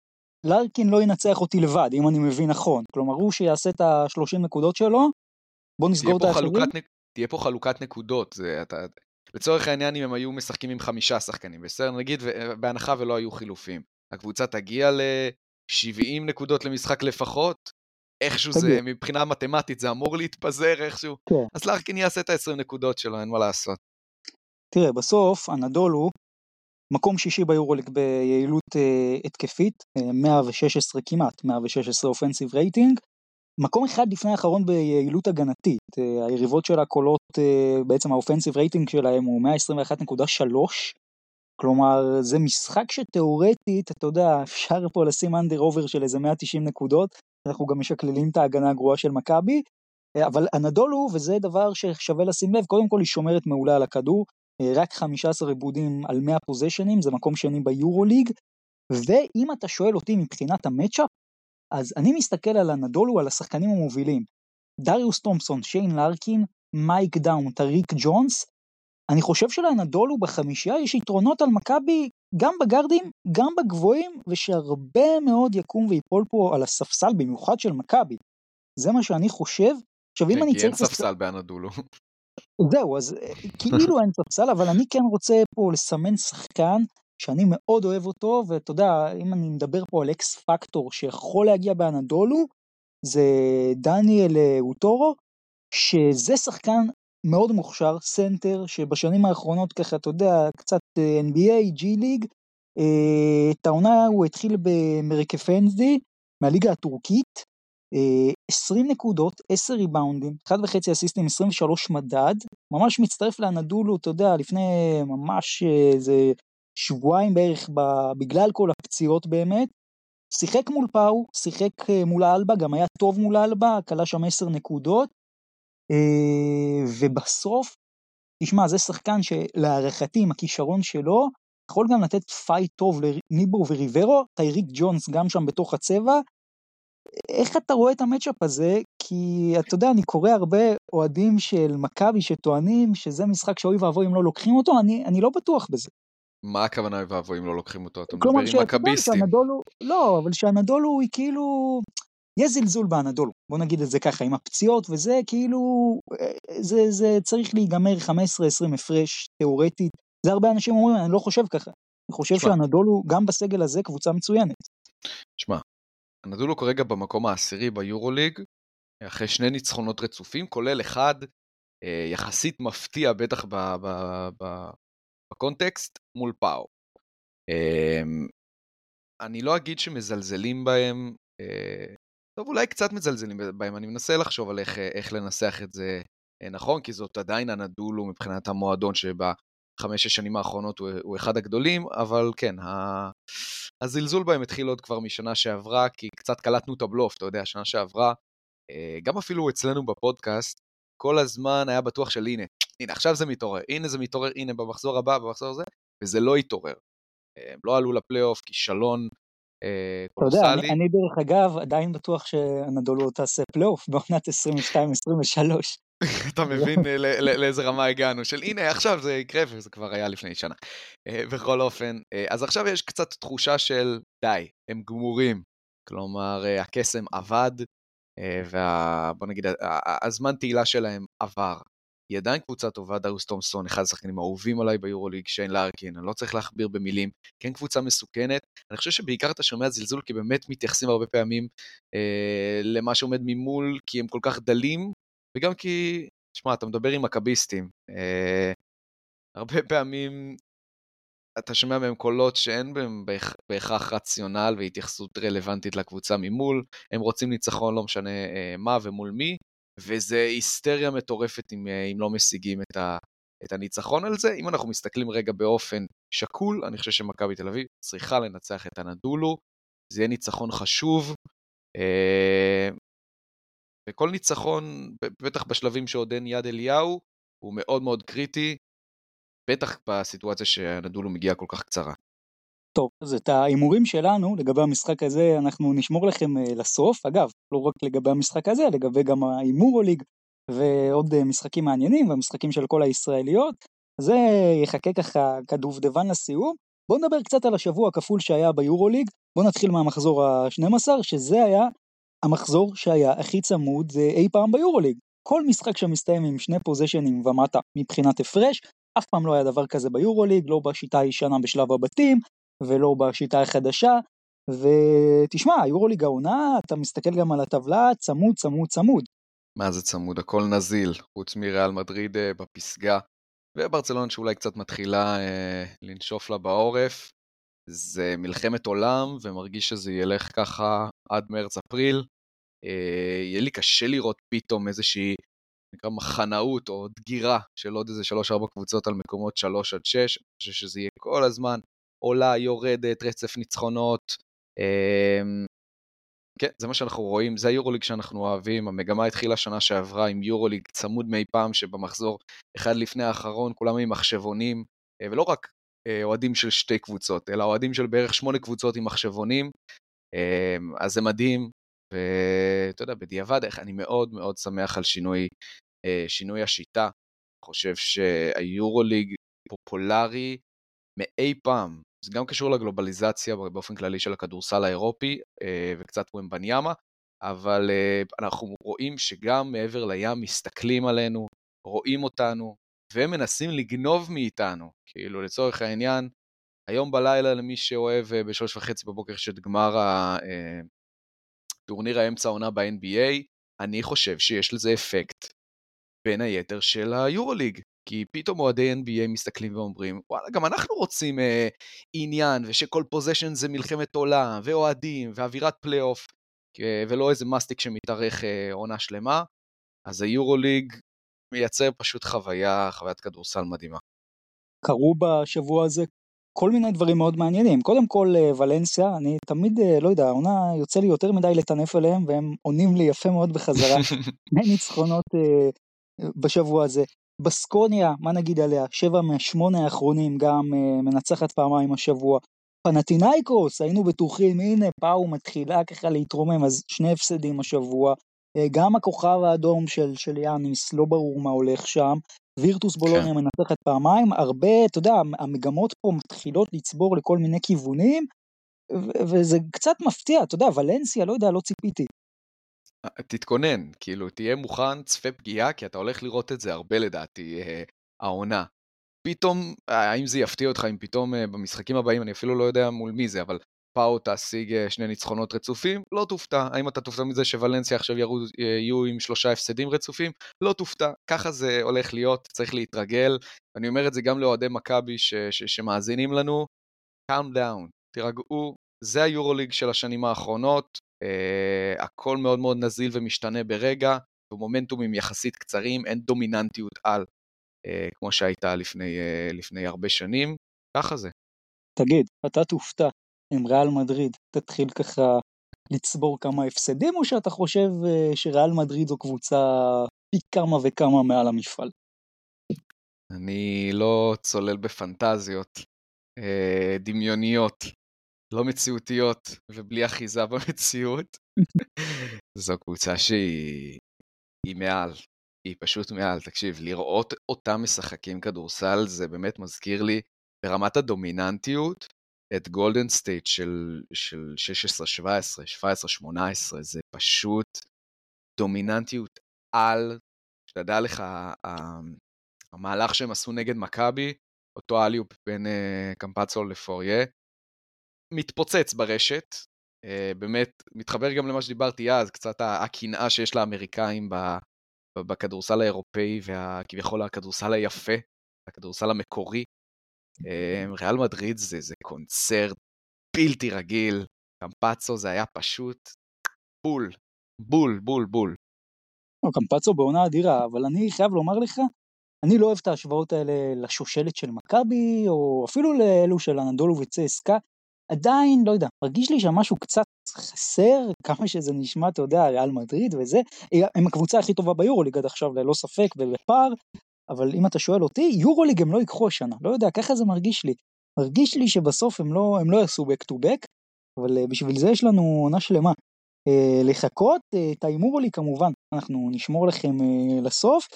לארקין לא ינצח אותי לבד, אם אני מבין נכון. כלומר, הוא שיעשה את ה-30 נקודות שלו, בוא נסגור את האחרים. תהיה פה חלוקת נקודות, זה, אתה, לצורך העניין אם הם היו משחקים עם חמישה שחקנים, בסדר? נגיד בהנחה ולא היו חילופים. הקבוצה תגיע ל-70 נקודות למשחק לפחות, איכשהו זה, מבחינה מתמטית זה אמור להתפזר איכשהו. כן. אז לארקין יעשה את ה-20 נקודות שלו, אין מה לעשות. תראה, בסוף אנדולו הוא מקום שישי ביורוליג ביעילות אה, התקפית, אה, 116 כמעט, 116 offensive rating. מקום אחד לפני האחרון ביעילות הגנתית, אה, היריבות שלה קולעות, אה, בעצם ה offensive rating שלהם הוא 121.3, כלומר זה משחק שתאורטית, אתה יודע, אפשר פה לשים under over של איזה 190 נקודות, אנחנו גם משקללים את ההגנה הגרועה של מכבי, אבל אנדולו, וזה דבר ששווה לשים לב, קודם כל היא שומרת מעולה על הכדור, רק 15 איבודים על 100 פוזיישנים, זה מקום שני ביורוליג, ואם אתה שואל אותי מבחינת ה matchup, אז אני מסתכל על אנדולו, על השחקנים המובילים. דריוס תומפסון, שיין לארקין, מייק דאום, טאריק ג'ונס, אני חושב שלאנדולו בחמישייה יש יתרונות על מכבי גם בגרדים, גם בגבוהים, ושהרבה מאוד יקום ויפול פה על הספסל, במיוחד של מכבי. זה מה שאני חושב. עכשיו אם אני צריך... כי אין ספסל באנדולו. זהו, אז אה, כאילו אין ספסל, אבל אני כן רוצה פה לסמן שחקן שאני מאוד אוהב אותו, ואתה יודע, אם אני מדבר פה על X factor שיכול להגיע באנדולו, זה דניאל אה, אוטורו, שזה שחקן מאוד מוכשר, סנטר, שבשנים האחרונות ככה, אתה יודע, קצת אה, NBA, G League. את העונה הוא התחיל במרקפנזי, מהליגה הטורקית. 20 אה, נקודות, 10 ריבאונדים, 1.5 אסיסטים, 23 מדד. ממש מצטרף לאנדולו, אתה יודע, לפני ממש איזה שבועיים בערך, בגלל כל הפציעות באמת. שיחק מול פאו, שיחק אה, מול אלבה, גם היה טוב מול אלבה, כלה שם 10 נקודות. אה, ובסוף, תשמע, זה שחקן שלהערכתי עם הכישרון שלו, יכול גם לתת פייט טוב לניבו וריברו, טייריק ג'ונס גם שם בתוך הצבע. איך אתה רואה את ה matchup הזה? כי אתה יודע, אני קורא הרבה אוהדים של מכבי שטוענים שזה משחק שאוי ואבוי אם לא לוקחים אותו, אני, אני לא בטוח בזה. מה הכוונה אוי ואבוי אם לא לוקחים אותו? אתה מדבר עם מכביסטים. לא, אבל שאנאדולו היא כאילו, יש זלזול באנאדולו, בוא נגיד את זה ככה, עם הפציעות וזה, כאילו, אה, זה, זה צריך להיגמר 15-20 הפרש, תיאורטית. זה הרבה אנשים אומרים, אני לא חושב ככה. אני חושב שאנדולו, גם בסגל הזה, קבוצה מצוינת. שמע, אנדולו כרגע במקום העשירי ביורוליג, אחרי שני ניצחונות רצופים, כולל אחד אה, יחסית מפתיע, בטח ב, ב, ב, בקונטקסט, מול פאו. אה, אני לא אגיד שמזלזלים בהם, אה, טוב, אולי קצת מזלזלים בהם, אני מנסה לחשוב על איך, איך לנסח את זה אה, נכון, כי זאת עדיין אנאדולו מבחינת המועדון שבחמש-שש שנים האחרונות הוא, הוא אחד הגדולים, אבל כן, ה... הזלזול בהם התחיל עוד כבר משנה שעברה, כי קצת קלטנו את הבלוף, אתה יודע, שנה שעברה, אה, גם אפילו אצלנו בפודקאסט, כל הזמן היה בטוח של הנה, הנה עכשיו זה מתעורר, הנה זה מתעורר, הנה במחזור הבא, במחזור הזה, וזה לא התעורר. אה, הם לא עלו לפלייאוף, כישלון קולוסלי. אתה יודע, אני, אני דרך אגב עדיין בטוח שאנאדולו תעשה פלייאוף בעונת 22-23. אתה מבין אה, לאיזה רמה הגענו, של הנה עכשיו זה יקרה, וזה כבר היה לפני שנה. אה, בכל אופן, אה, אז עכשיו יש קצת תחושה של די, הם גמורים. כלומר, הקסם עבד, אה, וה... בוא נגיד, הזמן תהילה שלהם עבר. היא עדיין קבוצה טובה, דריוס תומסון, אחד השחקנים האהובים עליי ביורוליג, שיין לארקין, אני לא צריך להכביר במילים, כן קבוצה מסוכנת. אני חושב שבעיקר אתה שומע זלזול, כי באמת מתייחסים הרבה פעמים אה, למה שעומד ממול, כי הם כל כך דלים, וגם כי, שמע, אתה מדבר עם מכביסטים. אה, הרבה פעמים אתה שומע מהם קולות שאין בהם בהכ- בהכרח רציונל והתייחסות רלוונטית לקבוצה ממול, הם רוצים ניצחון לא משנה אה, מה ומול מי, וזה היסטריה מטורפת אם, אה, אם לא משיגים את, ה, את הניצחון על זה. אם אנחנו מסתכלים רגע באופן שקול, אני חושב שמכבי תל אביב צריכה לנצח את הנדולו, זה יהיה ניצחון חשוב, אה, וכל ניצחון, בטח בשלבים שעוד אין יד אליהו, הוא מאוד מאוד קריטי, בטח בסיטואציה שהנדולו מגיעה כל כך קצרה. טוב, אז את ההימורים שלנו לגבי המשחק הזה אנחנו נשמור לכם אה, לסוף. אגב, לא רק לגבי המשחק הזה, לגבי גם ההימורוליג ועוד אה, משחקים מעניינים והמשחקים של כל הישראליות. זה יחכה ככה כדובדבן לסיום. בואו נדבר קצת על השבוע הכפול שהיה ביורוליג. בואו נתחיל מהמחזור ה-12, שזה היה המחזור שהיה הכי צמוד אה, אי פעם ביורוליג. כל משחק שמסתיים עם שני פוזיישנים ומטה מבחינת הפרש, אף פעם לא היה דבר כזה ביורוליג, לא בשיטה הישנה בשלב הבתים, ולא בשיטה החדשה. ותשמע, היורוליג העונה, אתה מסתכל גם על הטבלה, צמוד, צמוד, צמוד. מה זה צמוד? הכל נזיל, חוץ מריאל מדריד אה, בפסגה, וברצלונה שאולי קצת מתחילה אה, לנשוף לה בעורף. זה מלחמת עולם, ומרגיש שזה ילך ככה עד מרץ-אפריל. אה, יהיה לי קשה לראות פתאום איזושהי, נקרא מחנאות או דגירה של עוד איזה 3-4 קבוצות על מקומות 3 עד 6. אני חושב שזה יהיה כל הזמן עולה, יורדת, רצף ניצחונות. אה, כן, זה מה שאנחנו רואים, זה היורוליג שאנחנו אוהבים, המגמה התחילה שנה שעברה עם יורוליג צמוד מי פעם, שבמחזור אחד לפני האחרון כולם עם מחשבונים, אה, ולא רק אה, אוהדים של שתי קבוצות, אלא אוהדים של בערך שמונה קבוצות עם מחשבונים, אה, אז זה מדהים, ואתה יודע, בדיעבד, אני מאוד מאוד שמח על שינוי, אה, שינוי השיטה, חושב שהיורוליג פופולרי מאי פעם. זה גם קשור לגלובליזציה באופן כללי של הכדורסל האירופי אה, וקצת ומבניאמה, אבל אה, אנחנו רואים שגם מעבר לים מסתכלים עלינו, רואים אותנו, ומנסים לגנוב מאיתנו. כאילו, לצורך העניין, היום בלילה למי שאוהב בשלוש וחצי בבוקר יש את גמר טורניר האמצע העונה ב-NBA, אני חושב שיש לזה אפקט, בין היתר של היורוליג. כי פתאום אוהדי NBA מסתכלים ואומרים, וואלה, גם אנחנו רוצים אה, עניין, ושכל possession זה מלחמת עולם, ואוהדים, ואווירת פלייאוף, אה, ולא איזה מסטיק שמתארך אה, עונה שלמה. אז היורוליג מייצר פשוט חוויה, חוויית כדורסל מדהימה. קרו בשבוע הזה כל מיני דברים מאוד מעניינים. קודם כל אה, ולנסיה, אני תמיד, אה, לא יודע, העונה יוצא לי יותר מדי לטנף עליהם, והם עונים לי יפה מאוד בחזרה. ניצחונות אה, בשבוע הזה. בסקוניה, מה נגיד עליה? שבע מהשמונה האחרונים, גם מנצחת פעמיים השבוע. פנטינאיקוס, היינו בטוחים, הנה פאו מתחילה ככה להתרומם, אז שני הפסדים השבוע. גם הכוכב האדום של, של יאניס, לא ברור מה הולך שם. וירטוס בולוניה כן. מנצחת פעמיים, הרבה, אתה יודע, המגמות פה מתחילות לצבור לכל מיני כיוונים, וזה קצת מפתיע, אתה יודע, ולנסיה, לא יודע, לא ציפיתי. תתכונן, כאילו, תהיה מוכן, צפה פגיעה, כי אתה הולך לראות את זה הרבה לדעתי, אה, העונה. פתאום, אה, האם זה יפתיע אותך אם פתאום אה, במשחקים הבאים, אני אפילו לא יודע מול מי זה, אבל פאו תשיג אה, שני ניצחונות רצופים? לא תופתע. האם אתה תופתע מזה שוולנסיה עכשיו ירו, אה, יהיו עם שלושה הפסדים רצופים? לא תופתע. ככה זה הולך להיות, צריך להתרגל. אני אומר את זה גם לאוהדי מכבי ש- ש- שמאזינים לנו, calm down, תירגעו, זה היורוליג של השנים האחרונות, uh, הכל מאוד מאוד נזיל ומשתנה ברגע, ומומנטומים יחסית קצרים, אין דומיננטיות על, uh, כמו שהייתה לפני, uh, לפני הרבה שנים, ככה זה. תגיד, אתה תופתע אם ריאל מדריד תתחיל ככה לצבור כמה הפסדים, או שאתה חושב אה, שריאל מדריד זו קבוצה פי כמה וכמה מעל המפעל? אני לא צולל בפנטזיות uh, דמיוניות, לא מציאותיות ובלי אחיזה במציאות. זו קבוצה שהיא היא מעל, היא פשוט מעל. תקשיב, לראות אותם משחקים כדורסל זה באמת מזכיר לי ברמת הדומיננטיות את גולדן סטייט של, של 16-17, 17-18, זה פשוט דומיננטיות על, שתדע לך, המהלך שהם עשו נגד מכבי, אותו alley-oop בין אה, קמפאצו לפורייה, מתפוצץ ברשת, אה, באמת, מתחבר גם למה שדיברתי אז, קצת הקנאה שיש לאמריקאים בכדורסל האירופאי וכביכול הכדורסל היפה, הכדורסל המקורי. Uh, ריאל מדריד זה, זה קונצרט בלתי רגיל, קמפצו זה היה פשוט בול, בול, בול, בול. קמפצו בעונה אדירה, אבל אני חייב לומר לך, אני לא אוהב את ההשוואות האלה לשושלת של מכבי, או אפילו לאלו של אנדולו וצסקה. עדיין, לא יודע, מרגיש לי שמשהו קצת חסר, כמה שזה נשמע, אתה יודע, ריאל מדריד וזה. הם הקבוצה הכי טובה ביורוליג עד עכשיו, ללא ספק ובפער, אבל אם אתה שואל אותי, יורוליג הם לא ייקחו השנה, לא יודע, ככה זה מרגיש לי. מרגיש לי שבסוף הם לא, הם לא יעשו back to back, אבל אה, בשביל זה יש לנו עונה שלמה. אה, לחכות, אה, את ההימור לי כמובן, אנחנו נשמור לכם לסוף.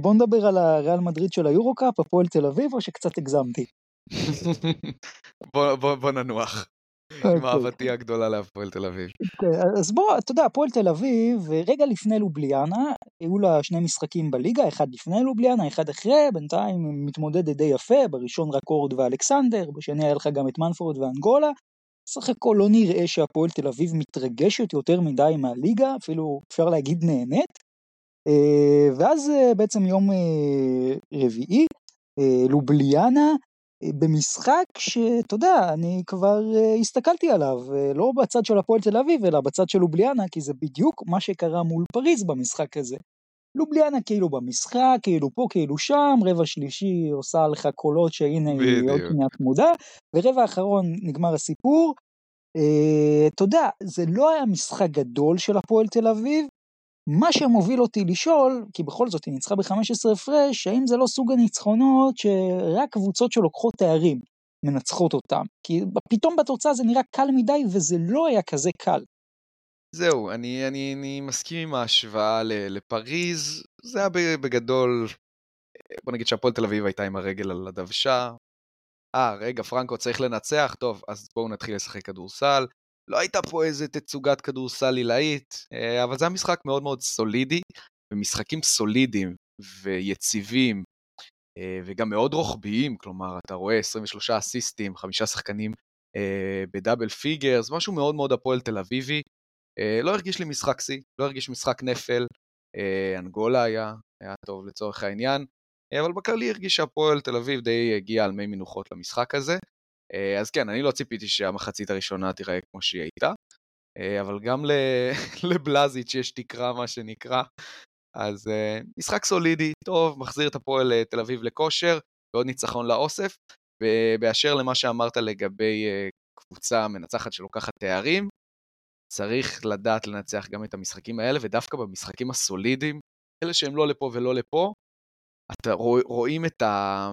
בואו נדבר על הריאל מדריד של היורו קאפ, הפועל תל אביב, או שקצת הגזמתי? בוא, בוא, בוא ננוח. עם אוקיי. אהבתי הגדולה להפועל תל אביב. אוקיי, אז בוא, אתה יודע, הפועל תל אביב, רגע לפני לובליאנה, היו לה שני משחקים בליגה, אחד לפני לובליאנה, אחד אחרי, בינתיים מתמודדת די יפה, בראשון רק אורד ואלכסנדר, בשני היה לך גם את מנפורד ואנגולה, סך הכל לא נראה שהפועל תל אביב מתרגשת יותר מדי מהליגה, אפילו אפשר להגיד נהנית. אה, ואז אה, בעצם יום אה, רביעי, לובליאנה, במשחק שאתה יודע, אני כבר הסתכלתי עליו, לא בצד של הפועל תל אביב, אלא בצד של לובליאנה, כי זה בדיוק מה שקרה מול פריז במשחק הזה. לובליאנה כאילו במשחק, כאילו פה, כאילו שם, רבע שלישי עושה לך קולות שהנה היא עוד שנייה צמודה, ורבע אחרון נגמר הסיפור. אה, אתה יודע, זה לא היה משחק גדול של הפועל תל אביב, מה שמוביל אותי לשאול, כי בכל זאת היא ניצחה ב-15 הפרש, האם זה לא סוג הניצחונות שרק קבוצות שלוקחות תארים מנצחות אותם? כי פתאום בתוצאה זה נראה קל מדי וזה לא היה כזה קל. זהו, אני, אני, אני מסכים עם ההשוואה לפריז, זה היה בגדול, בוא נגיד שהפועל תל אביב הייתה עם הרגל על הדוושה. אה, רגע, פרנקו צריך לנצח, טוב, אז בואו נתחיל לשחק כדורסל. לא הייתה פה איזה תצוגת כדורסל עילאית, אה, אבל זה היה משחק מאוד מאוד סולידי, ומשחקים סולידיים ויציבים, אה, וגם מאוד רוחביים, כלומר, אתה רואה 23 אסיסטים, חמישה שחקנים אה, ב double figures, משהו מאוד מאוד הפועל תל אביבי. לא הרגיש לי משחק שיא, לא הרגיש משחק נפל, אנגולה היה, היה טוב לצורך העניין, אבל בכללי הרגיש שהפועל תל אביב די הגיע על מי מנוחות למשחק הזה. אז כן, אני לא ציפיתי שהמחצית הראשונה תיראה כמו שהיא הייתה, אבל גם לבלזיץ' יש תקרה, מה שנקרא. אז משחק סולידי, טוב, מחזיר את הפועל תל אביב לכושר, ועוד ניצחון לאוסף. ובאשר למה שאמרת לגבי קבוצה מנצחת שלוקחת תארים, צריך לדעת לנצח גם את המשחקים האלה, ודווקא במשחקים הסולידיים, אלה שהם לא לפה ולא לפה, אתה רואים את, ה,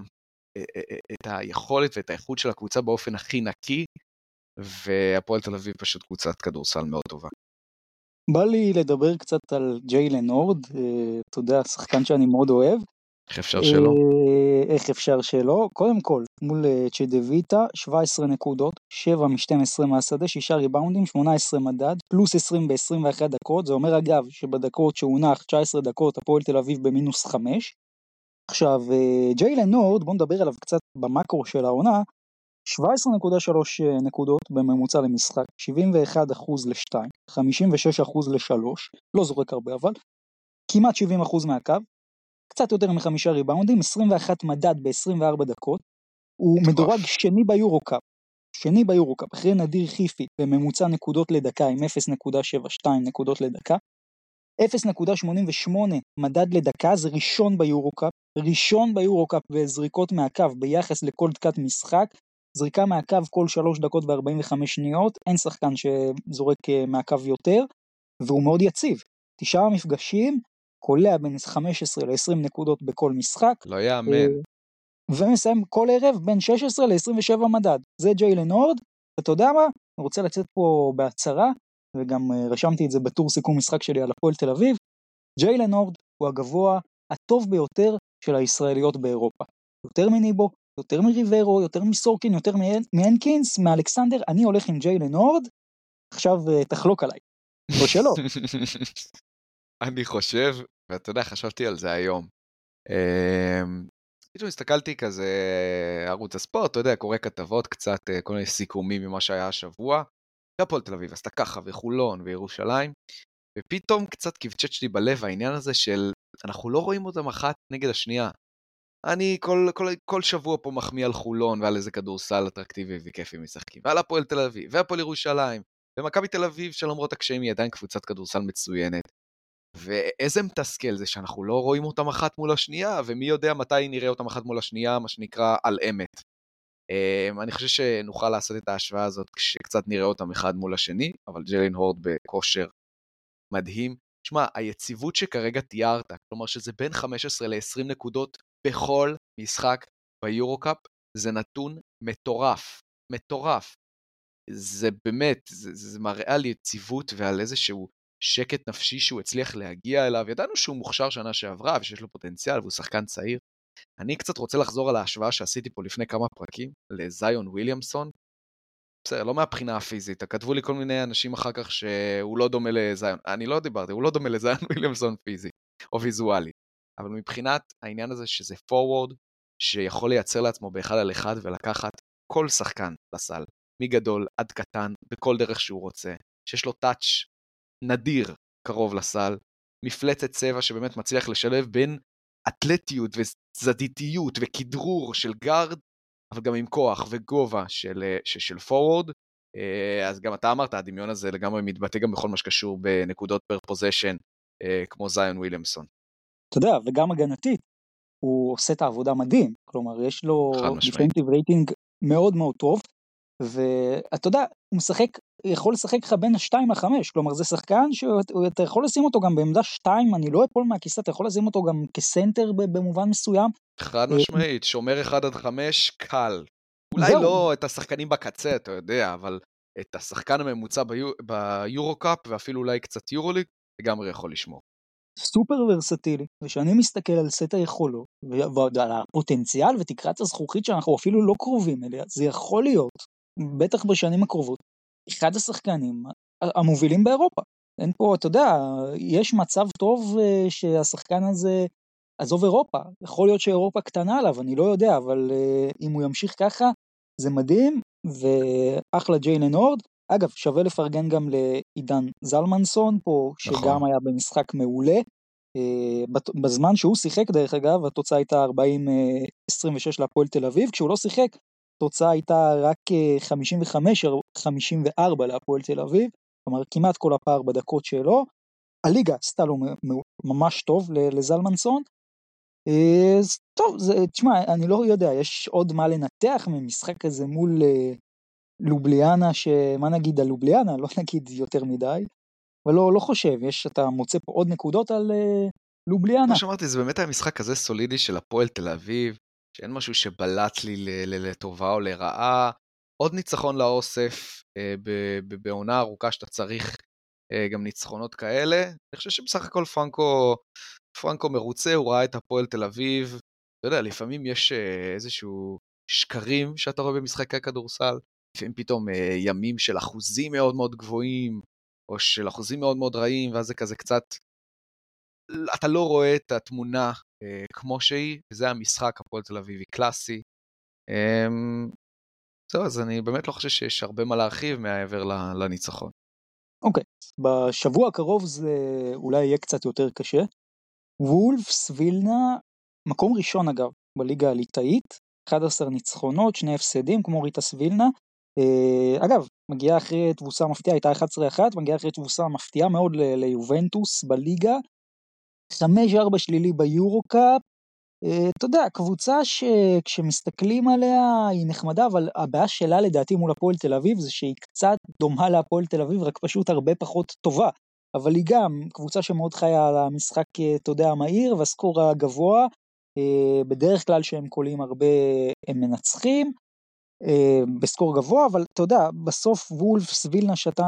את היכולת ואת האיכות של הקבוצה באופן הכי נקי, והפועל תל אביב פשוט קבוצת כדורסל מאוד טובה. בא לי לדבר קצת על ג'יילן הורד, אה, אתה יודע, שחקן שאני מאוד אוהב. איך אפשר שלא? אה, איך אפשר שלא? קודם כל, מול אה, צ'דוויטה, 17 נקודות, 7 מ-12 מהשדה, 6 ריבאונדים, 18 מדד, פלוס 20 ב-21 דקות, זה אומר אגב שבדקות שהוא נח 19 דקות, הפועל תל אביב במינוס 5. עכשיו, אה, ג'יילן נורד, בואו נדבר עליו קצת במקרו של העונה, 17.3 נקודות בממוצע למשחק, 71% ל-2, 56% ל-3, לא זורק הרבה אבל, כמעט 70% מהקו, קצת יותר מחמישה ריבאונדים, 21 מדד ב-24 דקות, הוא מדורג שני ביורו-קאפ, שני ביורו-קאפ, אחרי נדיר חיפי בממוצע נקודות לדקה עם 0.72 נקודות לדקה, 0.88 מדד לדקה זה ראשון ביורו-קאפ, ראשון ביורו-קאפ בזריקות מהקו ביחס לכל דקת משחק, זריקה מהקו כל 3 דקות ו-45 שניות, אין שחקן שזורק אה, מהקו יותר, והוא מאוד יציב. תשעה מפגשים, קולע בין 15 ל-20 נקודות בכל משחק. לא יאמן. אה, ומסיים כל ערב בין 16 ל-27 מדד. זה ג'יילן הורד, אתה יודע מה? אני רוצה לצאת פה בהצהרה, וגם אה, רשמתי את זה בטור סיכום משחק שלי על הפועל תל אביב. ג'יילן הורד הוא הגבוה הטוב ביותר של הישראליות באירופה. יותר מניבו, יותר מריברו, יותר מסורקין, יותר מהנקינס, מאלכסנדר, אני הולך עם ג'יילן הורד, עכשיו אה, תחלוק עליי. או שלא. אני חושב, ואתה יודע, חשבתי על זה היום. אמ, פתאום הסתכלתי כזה, ערוץ הספורט, אתה יודע, קורא כתבות קצת, אה, כל מיני סיכומים ממה שהיה השבוע. הפועל תל אביב עשתה ככה, וחולון, וירושלים, ופתאום קצת קבצ'ץ' לי בלב העניין הזה של אנחנו לא רואים אותם אחת נגד השנייה. אני כל, כל, כל שבוע פה מחמיא על חולון ועל איזה כדורסל אטרקטיבי וכיפי משחקים, ועל הפועל תל אביב, והפועל ירושלים, ומכבי תל אביב שלמרות הקשיים היא עדיין קבוצת כדורסל מצוינת. ואיזה מתסכל זה שאנחנו לא רואים אותם אחת מול השנייה, ומי יודע מתי נראה אותם אחת מול השנייה, מה שנקרא על אמת. אמ, אני חושב שנוכל לעשות את ההשוואה הזאת כשקצת נראה אותם אחד מול השני, אבל ג'לין הורד בכושר מדהים. שמע, היציבות שכרגע תיארת, כלומר שזה בין 15 ל-20 נקודות בכל משחק ביורו-קאפ, זה נתון מטורף. מטורף. זה באמת, זה, זה מראה על יציבות ועל איזשהו שקט נפשי שהוא הצליח להגיע אליו. ידענו שהוא מוכשר שנה שעברה ושיש לו פוטנציאל והוא שחקן צעיר. אני קצת רוצה לחזור על ההשוואה שעשיתי פה לפני כמה פרקים לזיון וויליאמסון. בסדר, לא מהבחינה הפיזית, כתבו לי כל מיני אנשים אחר כך שהוא לא דומה לזיון, אני לא דיברתי, הוא לא דומה לזיון וויליאמסון פיזי, או ויזואלי. אבל מבחינת העניין הזה שזה פורוורד, שיכול לייצר לעצמו באחד על אחד ולקחת כל שחקן לסל, מגדול עד קטן, בכל דרך שהוא רוצה, שיש לו טאץ' נדיר קרוב לסל, מפלצת צבע שבאמת מצליח לשלב בין אתלטיות וצדדיתיות וכדרור של גארד, אבל גם עם כוח וגובה של, אה, של, של פורוורד. אה, אז גם אתה אמרת, הדמיון הזה לגמרי מתבטא גם בכל מה שקשור בנקודות per possession, אה, כמו זאיון וויליאמסון. אתה יודע, וגם הגנתית, הוא עושה את העבודה מדהים, כלומר יש לו defensive rating מאוד מאוד טוב, ואתה יודע, הוא משחק, יכול לשחק לך בין השתיים לחמש, כלומר זה שחקן שאתה יכול לשים אותו גם בעמדה שתיים, אני לא אפול מהכיסא, אתה יכול לשים אותו גם כסנטר במובן מסוים. חד משמעית, שומר אחד עד חמש, קל. אולי לא את השחקנים בקצה, אתה יודע, אבל את השחקן הממוצע ביורו-קאפ, ואפילו אולי קצת יורו-ליג, לגמרי יכול לשמור. סופר ורסטילי, וכשאני מסתכל על סט היכולות, ועל הפוטנציאל ותקרת הזכוכית שאנחנו אפילו לא קרובים אליה, זה יכול להיות, בטח בשנים הקרובות, אחד השחקנים המובילים באירופה. אין פה, אתה יודע, יש מצב טוב אה, שהשחקן הזה, עזוב אירופה, יכול להיות שאירופה קטנה עליו, אני לא יודע, אבל אה, אם הוא ימשיך ככה, זה מדהים, ואחלה ג'יילן הורד. אגב, שווה לפרגן גם לעידן זלמנסון פה, שגם נכון. היה במשחק מעולה. אה, בזמן שהוא שיחק, דרך אגב, התוצאה הייתה 40-26 להפועל תל אביב, כשהוא לא שיחק, התוצאה הייתה רק 55-54 להפועל תל אביב, כלומר כמעט כל הפער בדקות שלו. הליגה עשתה לו ממש טוב לזלמנסון. אז אה, טוב, זה, תשמע, אני לא יודע, יש עוד מה לנתח ממשחק כזה מול אה, לובליאנה, שמה נגיד על לובליאנה? לא נגיד יותר מדי, אבל לא, לא חושב, יש, אתה מוצא פה עוד נקודות על לובליאנה. כמו שאמרתי, זה באמת היה משחק כזה סולידי של הפועל תל אביב, שאין משהו שבלט לי לטובה או לרעה. עוד ניצחון לאוסף אה, בעונה ארוכה שאתה צריך אה, גם ניצחונות כאלה. אני חושב שבסך הכל פרנקו, פרנקו מרוצה, הוא ראה את הפועל תל אביב. אתה יודע, לפעמים יש אה, איזשהו שקרים שאתה רואה במשחקי כדורסל, לפעמים פתאום ימים של אחוזים מאוד מאוד גבוהים, או של אחוזים מאוד מאוד רעים, ואז זה כזה קצת... אתה לא רואה את התמונה אה, כמו שהיא, וזה המשחק הפועל תל אביבי קלאסי. אה, זהו, אז אני באמת לא חושב שיש הרבה מה להרחיב מעבר לניצחון. אוקיי, okay. בשבוע הקרוב זה אולי יהיה קצת יותר קשה. וולפס וילנה, מקום ראשון אגב, בליגה הליטאית, 11 ניצחונות, שני הפסדים כמו ריטס וילנה. Uh, אגב, מגיעה אחרי תבוסה מפתיעה, הייתה 11-1, מגיעה אחרי תבוסה מפתיעה מאוד ליובנטוס בליגה, 5-4 שלילי ביורו-קאפ, אה, אתה יודע, קבוצה שכשמסתכלים עליה היא נחמדה, אבל הבעיה שלה לדעתי מול הפועל תל אביב זה שהיא קצת דומה להפועל תל אביב, רק פשוט הרבה פחות טובה. אבל היא גם קבוצה שמאוד חיה על המשחק, אה, אתה יודע, המהיר והסקור הגבוה. אה, בדרך כלל שהם קולים הרבה הם מנצחים. אה, בסקור גבוה, אבל אתה יודע, בסוף וולפס וילנה שאתה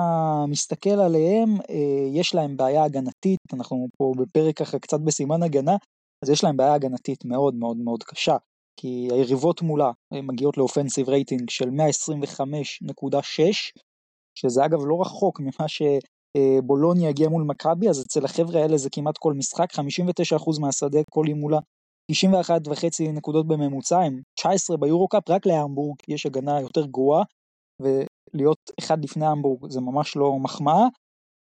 מסתכל עליהם, אה, יש להם בעיה הגנתית, אנחנו פה בפרק ככה קצת בסימן הגנה, אז יש להם בעיה הגנתית מאוד מאוד מאוד קשה, כי היריבות מולה מגיעות לאופנסיב רייטינג של 125.6, שזה אגב לא רחוק ממה שבולוניה הגיע מול מכבי, אז אצל החבר'ה האלה זה כמעט כל משחק, 59% מהשדה כל היא מולה 91 וחצי נקודות בממוצע, הם 19 ביורו-קאפ, רק להמבורג יש הגנה יותר גרועה, ולהיות אחד לפני המבורג זה ממש לא מחמאה.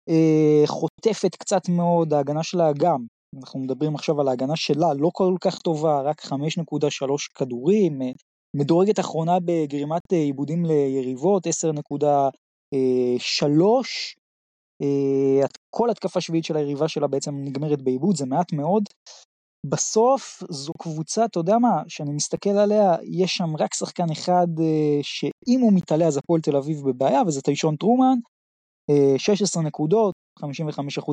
אה, חוטפת קצת מאוד, ההגנה שלה גם, אנחנו מדברים עכשיו על ההגנה שלה, לא כל כך טובה, רק 5.3 כדורים, אה, מדורגת אחרונה בגרימת אה, עיבודים ליריבות, 10.3, כל התקפה שביעית של היריבה שלה בעצם נגמרת בעיבוד, זה מעט מאוד. בסוף זו קבוצה, אתה יודע מה, שאני מסתכל עליה, יש שם רק שחקן אחד אה, שאם הוא מתעלה אז הפועל תל אביב בבעיה, וזה טיישון טרומן, 16 אה, נקודות, 55%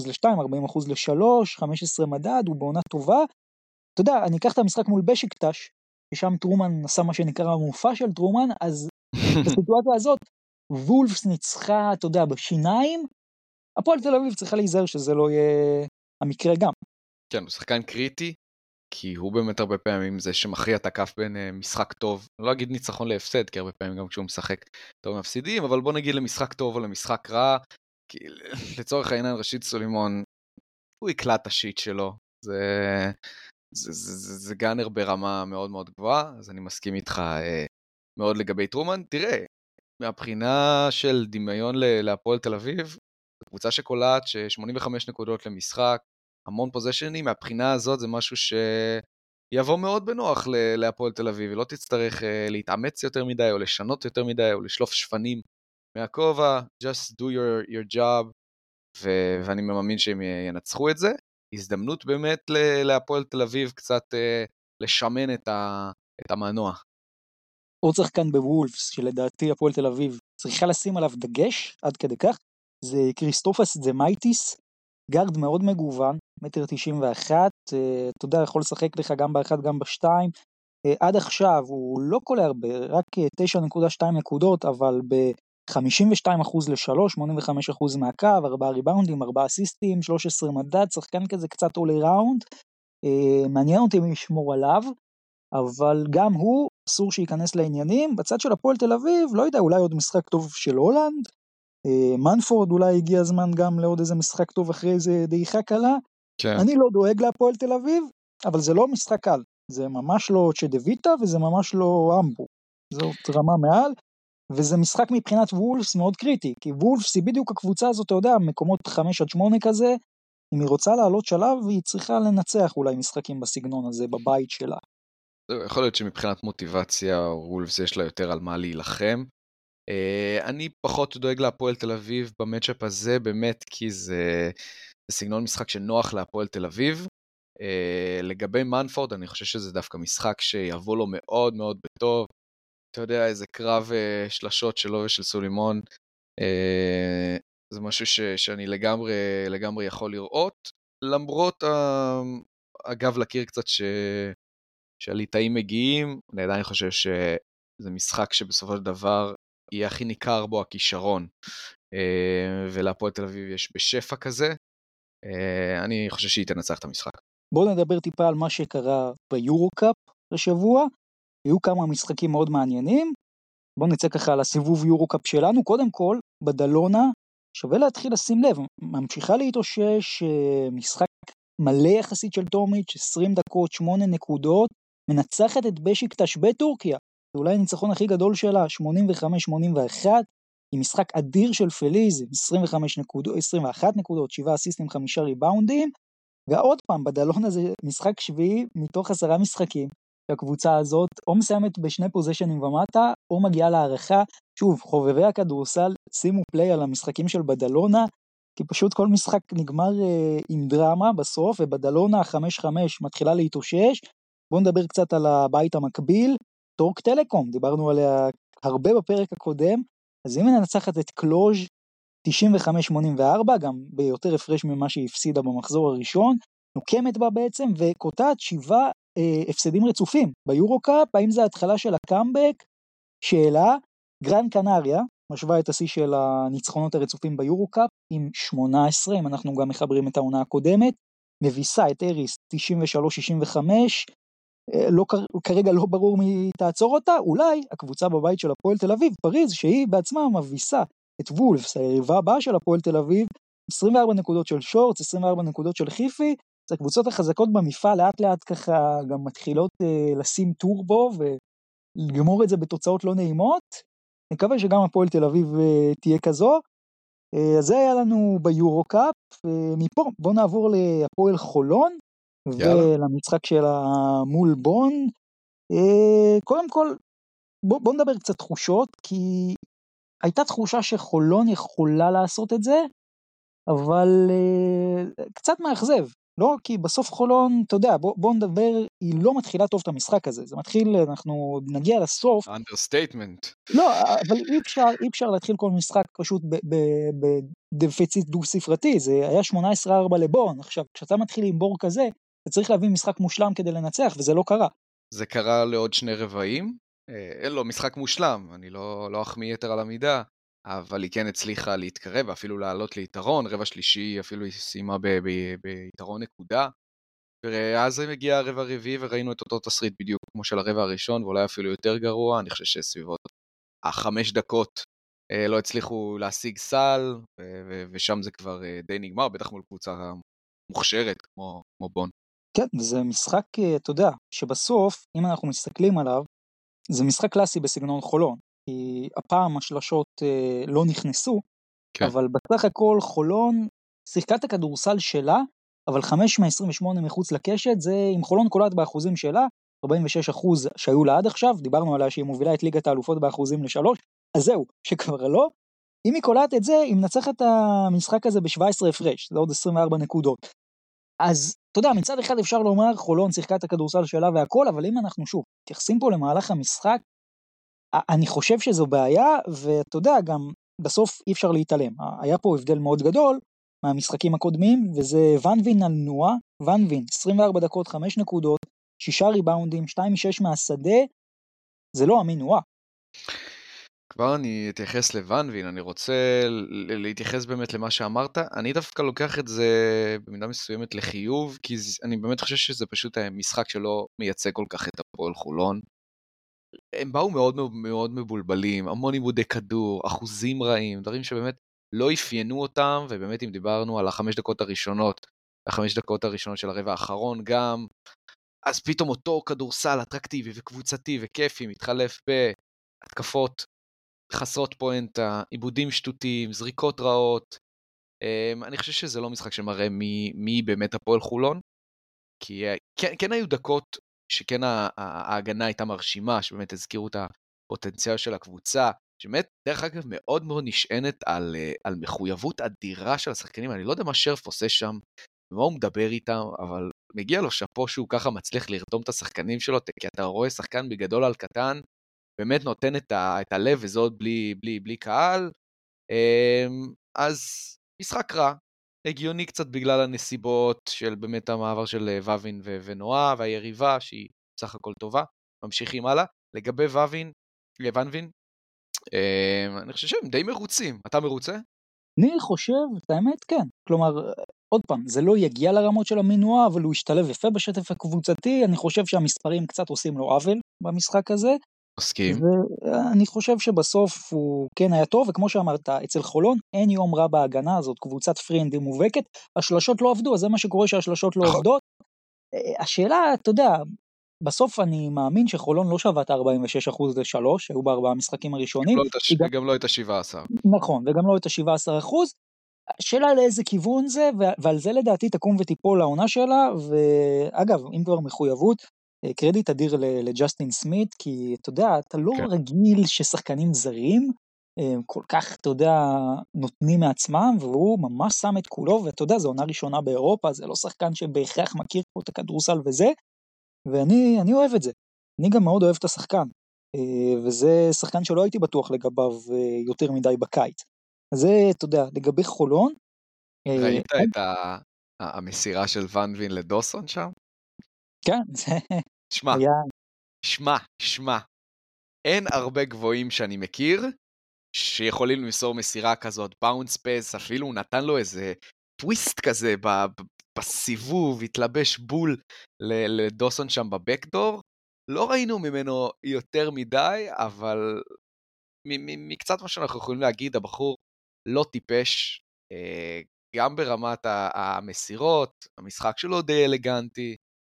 ל-2, 40% ל-3, 15 מדד, הוא בעונה טובה. אתה יודע, אני אקח את המשחק מול בשיקטש, ששם טרומן עשה מה שנקרא המופע של טרומן, אז בסיטואציה הזאת, וולפס ניצחה, אתה יודע, בשיניים, הפועל תל אביב צריכה להיזהר שזה לא יהיה המקרה גם. כן, הוא שחקן קריטי, כי הוא באמת הרבה פעמים זה שמכריע את הכף בין uh, משחק טוב, אני לא אגיד ניצחון להפסד, כי הרבה פעמים גם כשהוא משחק טוב מפסידים, אבל בוא נגיד למשחק טוב או למשחק רע, כי לצורך העניין רשיד סולימון, הוא יקלע את השיט שלו, זה, זה, זה, זה, זה גאנר ברמה מאוד מאוד גבוהה, אז אני מסכים איתך uh, מאוד לגבי טרומן. תראה, מהבחינה של דמיון להפועל תל אביב, קבוצה שקולעת ש-85 נקודות למשחק, המון פוזיישנים, מהבחינה הזאת זה משהו שיבוא מאוד בנוח להפועל תל אביב, היא לא תצטרך uh, להתאמץ יותר מדי, או לשנות יותר מדי, או לשלוף שפנים מהכובע, just do your, your job, ו- ואני מאמין שהם ינצחו את זה. הזדמנות באמת להפועל תל אביב קצת uh, לשמן את, ה- את המנוע. עוד שחקן בוולפס, שלדעתי הפועל תל אביב צריכה לשים עליו דגש עד כדי כך, זה כריסטופס דמייטיס, גארד מאוד מגוון, מטר תשעים ואחת, אה, אתה יודע, יכול לשחק לך גם באחד גם בשתיים. אה, עד עכשיו הוא לא קולע הרבה, רק 9.2 אה, נקודות, אבל ב-52% ל-3, 85% מהקו, 4 ריבאונדים, 4 אסיסטים, 13 מדד, שחקן כזה קצת all-around. מעניין אותי מי ישמור עליו, אבל גם הוא, אסור שייכנס לעניינים. בצד של הפועל תל אביב, לא יודע, אולי עוד משחק טוב של הולנד. מנפורד אולי הגיע הזמן גם לעוד איזה משחק טוב אחרי איזה דעיכה קלה. כן. אני לא דואג להפועל תל אביב, אבל זה לא משחק קל. זה ממש לא צ'דוויטה וזה ממש לא אמבו. זאת רמה מעל, וזה משחק מבחינת וולפס מאוד קריטי, כי וולפס היא בדיוק הקבוצה הזאת, אתה יודע, מקומות 5 עד 8 כזה, אם היא רוצה לעלות שלב, היא צריכה לנצח אולי משחקים בסגנון הזה בבית שלה. יכול להיות שמבחינת מוטיבציה, וולפס יש לה יותר על מה להילחם. Uh, אני פחות דואג להפועל תל אביב במצ'אפ הזה, באמת כי זה, סגנון משחק שנוח להפועל תל אביב. Uh, לגבי מנפורד, אני חושב שזה דווקא משחק שיבוא לו מאוד מאוד בטוב. אתה יודע, איזה קרב uh, שלשות שלו ושל סולימון, זה משהו ש, שאני לגמרי, לגמרי יכול לראות, למרות הגב לקיר קצת ש... שהליטאים מגיעים, אני עדיין חושב שזה משחק שבסופו של דבר יהיה הכי ניכר בו הכישרון, אה, ולהפועל תל אביב יש בשפע כזה, אה, אני חושב שהיא תנצח את המשחק. בואו נדבר טיפה על מה שקרה ביורו-קאפ השבוע, היו כמה משחקים מאוד מעניינים, בואו נצא ככה על הסיבוב יורו-קאפ שלנו, קודם כל, בדלונה, שווה להתחיל לשים לב, ממשיכה להתאושש, אה, משחק מלא יחסית של טומיץ', 20 דקות, 8 נקודות, מנצחת את בשיקטש בטורקיה, זה אולי הניצחון הכי גדול שלה, 85-81, עם משחק אדיר של פליז, 25 נקודות, 21 נקודות, 7 אסיסטים, 5 ריבאונדים, ועוד פעם, בדלון הזה משחק שביעי מתוך עשרה משחקים, שהקבוצה הזאת או מסיימת בשני פוזיישנים ומטה, או מגיעה להארכה. שוב, חובבי הכדורסל, שימו פליי על המשחקים של בדלונה, כי פשוט כל משחק נגמר אה, עם דרמה בסוף, ובדלונה ה-5-5 מתחילה להתאושש. בואו נדבר קצת על הבית המקביל, טורק טלקום, דיברנו עליה הרבה בפרק הקודם, אז אם היא מנצחת את קלוז' 95-84, גם ביותר הפרש ממה שהיא הפסידה במחזור הראשון, נוקמת בה בעצם וקוטעת שבעה אה, הפסדים רצופים. ביורו קאפ, האם זה ההתחלה של הקאמבק? שאלה, גרן קנריה משווה את השיא של הניצחונות הרצופים ביורו קאפ עם 18, אם אנחנו גם מחברים את העונה הקודמת, מביסה את אריס 93-65, אה, לא, כרגע לא ברור מי תעצור אותה, אולי הקבוצה בבית של הפועל תל אביב, פריז, שהיא בעצמה מביסה את וולפס, היריבה הבאה של הפועל תל אביב, 24 נקודות של שורטס, 24 נקודות של חיפי, אז הקבוצות החזקות במפעל לאט לאט ככה גם מתחילות אה, לשים טורבו ולגמור את זה בתוצאות לא נעימות. נקווה שגם הפועל תל אביב אה, תהיה כזו. אה, אז זה היה לנו ביורו קאפ, מפה בואו נעבור להפועל חולון, ולמשחק שלה מול בון. אה, קודם כל, בואו בוא נדבר קצת תחושות, כי הייתה תחושה שחולון יכולה לעשות את זה, אבל אה, קצת מאכזב, לא? כי בסוף חולון, אתה יודע, בוא, בוא נדבר, היא לא מתחילה טוב את המשחק הזה, זה מתחיל, אנחנו נגיע לסוף. Understatement. לא, אבל אי אפשר, אי אפשר להתחיל כל משחק פשוט בדפיציט דו ספרתי, זה היה 18-4 לבון, עכשיו, כשאתה מתחיל עם בור כזה, אתה צריך להביא משחק מושלם כדי לנצח, וזה לא קרה. זה קרה לעוד שני רבעים, אה, אין לו משחק מושלם, אני לא, לא אחמיא יתר על המידה, אבל היא כן הצליחה להתקרב ואפילו לעלות ליתרון, רבע שלישי אפילו היא סיימה ביתרון נקודה. ואז מגיע הרבע הרביעי וראינו את אותו תסריט בדיוק כמו של הרבע הראשון, ואולי אפילו יותר גרוע, אני חושב שסביבות החמש דקות אה, לא הצליחו להשיג סל, ושם זה כבר אה, די נגמר, בטח מול קבוצה מוכשרת כמו, כמו בון. כן, זה משחק, אתה יודע, שבסוף, אם אנחנו מסתכלים עליו, זה משחק קלאסי בסגנון חולון, כי הפעם השלשות אה, לא נכנסו, כן. אבל בסך הכל חולון שיחקה את הכדורסל שלה, אבל 5 מ-28 מחוץ לקשת, זה אם חולון קולט באחוזים שלה, 46 אחוז שהיו לה עד עכשיו, דיברנו עליה שהיא מובילה את ליגת האלופות באחוזים לשלוש, אז זהו, שכבר לא. אם היא קולט את זה, היא מנצחת את המשחק הזה ב-17 הפרש, זה עוד 24 נקודות. אז אתה יודע, מצד אחד אפשר לומר, חולון שיחקה את הכדורסל שלה והכל, אבל אם אנחנו שוב מתייחסים פה למהלך המשחק, אני חושב שזו בעיה, ואתה יודע, גם בסוף אי אפשר להתעלם. היה פה הבדל מאוד גדול מהמשחקים הקודמים, וזה ונווין על נועה, ונווין, 24 דקות, 5 נקודות, 6 ריבאונדים, 2 מ-6 מהשדה, זה לא אמין נועה. כבר אני אתייחס לוונבין, אני רוצה להתייחס באמת למה שאמרת. אני דווקא לוקח את זה במידה מסוימת לחיוב, כי אני באמת חושב שזה פשוט משחק שלא מייצג כל כך את הפועל חולון. הם באו מאוד מאוד מבולבלים, המון עיבודי כדור, אחוזים רעים, דברים שבאמת לא אפיינו אותם, ובאמת אם דיברנו על החמש דקות הראשונות, החמש דקות הראשונות של הרבע האחרון גם, אז פתאום אותו כדורסל אטרקטיבי וקבוצתי וכיפי מתחלף בהתקפות חסרות פואנטה, עיבודים שטותיים, זריקות רעות. Um, אני חושב שזה לא משחק שמראה מי, מי באמת הפועל חולון, כי כן, כן היו דקות שכן ההגנה הייתה מרשימה, שבאמת הזכירו את הפוטנציאל של הקבוצה, שבאמת, דרך אגב, מאוד מאוד נשענת על, uh, על מחויבות אדירה של השחקנים, אני לא יודע מה שרף עושה שם, ומה הוא מדבר איתם, אבל מגיע לו שאפו שהוא ככה מצליח לרתום את השחקנים שלו, כי אתה רואה שחקן בגדול על קטן, באמת נותן את, ה, את הלב, וזה עוד בלי, בלי, בלי קהל. אמ, אז משחק רע, הגיוני קצת בגלל הנסיבות של באמת המעבר של אה, ווין ונועה והיריבה שהיא בסך הכל טובה. ממשיכים הלאה. לגבי ווין, ונבין, אמ, אני חושב שהם די מרוצים. אתה מרוצה? אני חושב, את האמת כן. כלומר, עוד פעם, זה לא יגיע לרמות של המנועה, אבל הוא ישתלב יפה בשטף הקבוצתי, אני חושב שהמספרים קצת עושים לו עוול במשחק הזה. מסכים. ואני חושב שבסוף הוא כן היה טוב, וכמו שאמרת, אצל חולון אין יום רע בהגנה הזאת, קבוצת פרינדים מובהקת, השלשות לא עבדו, אז זה מה שקורה שהשלשות לא נכון. עובדות. אה, השאלה, אתה יודע, בסוף אני מאמין שחולון לא שווה את ה-46% ל-3, שהיו בארבעה המשחקים הראשונים. גם לא את ה-17. נכון, וגם לא את ה-17%. השאלה לאיזה כיוון זה, ועל זה לדעתי תקום ותיפול העונה שלה, ואגב, אם כבר מחויבות, קרדיט אדיר לג'סטין סמית, כי אתה יודע, אתה לא כן. רגיל ששחקנים זרים אה, כל כך, אתה יודע, נותנים מעצמם, והוא ממש שם את כולו, ואתה יודע, זו עונה ראשונה באירופה, זה לא שחקן שבהכרח מכיר פה את הכדורסל וזה, ואני אוהב את זה. אני גם מאוד אוהב את השחקן, אה, וזה שחקן שלא הייתי בטוח לגביו יותר מדי בקיץ. זה, אתה יודע, לגבי חולון. ראית את המסירה של ואן וין לדוסון שם? כן, זה שמע. שמע, שמע. אין הרבה גבוהים שאני מכיר שיכולים למסור מסירה כזאת, באונס פס, אפילו הוא נתן לו איזה טוויסט כזה בסיבוב, התלבש בול לדוסון שם בבקדור. לא ראינו ממנו יותר מדי, אבל מקצת מה שאנחנו יכולים להגיד, הבחור לא טיפש, אה, גם ברמת המסירות, המשחק שלו די אלגנטי.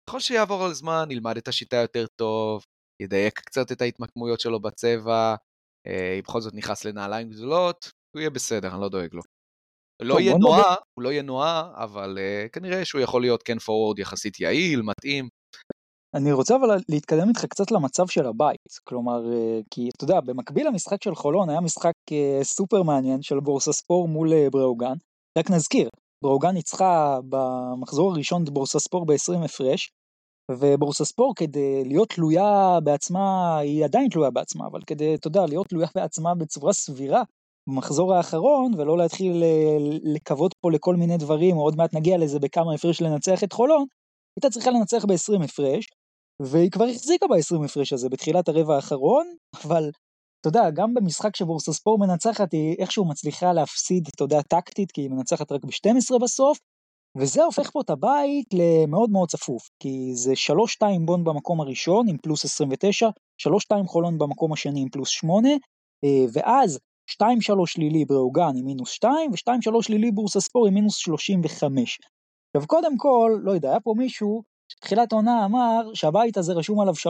ככל שיעבור על זמן, ילמד את השיטה יותר טוב, ידייק קצת את ההתמקמויות שלו בצבע, אה, אם בכל זאת נכנס לנעליים גדולות, הוא יהיה בסדר, אני לא דואג לו. לא יהיה נועה, הוא לא יהיה נועה, אבל uh, כנראה שהוא יכול להיות כן פורוורד יחסית יעיל, מתאים. אני רוצה אבל להתקדם איתך קצת למצב של הבית, כלומר, uh, כי אתה יודע, במקביל למשחק של חולון היה משחק סופר מעניין של בורסה ספור מול בראוגן, רק נזכיר, בראוגן ניצחה במחזור הראשון את בורסה ספור ב-20 הפרש, ובורסה ספור כדי להיות תלויה בעצמה, היא עדיין תלויה בעצמה, אבל כדי, אתה יודע, להיות תלויה בעצמה בצורה סבירה, במחזור האחרון, ולא להתחיל אה, לקוות פה לכל מיני דברים, או עוד מעט נגיע לזה בכמה הפרש לנצח את חולון, הייתה צריכה לנצח ב-20 הפרש, והיא כבר החזיקה ב-20 הפרש הזה בתחילת הרבע האחרון, אבל אתה יודע, גם במשחק שבורסה ספור מנצחת, היא איכשהו מצליחה להפסיד, אתה יודע, טקטית, כי היא מנצחת רק ב-12 בסוף, וזה הופך פה את הבית למאוד מאוד צפוף, כי זה 3-2 בונד במקום הראשון עם פלוס 29, 3-2 חולון במקום השני עם פלוס 8, אה, ואז 2-3 לילי בראוגן עם מינוס 2, ו-2-3 לילי בורסה ספור עם מינוס 35. עכשיו קודם כל, לא יודע, היה פה מישהו תחילת העונה אמר שהבית הזה רשום עליו 3-3.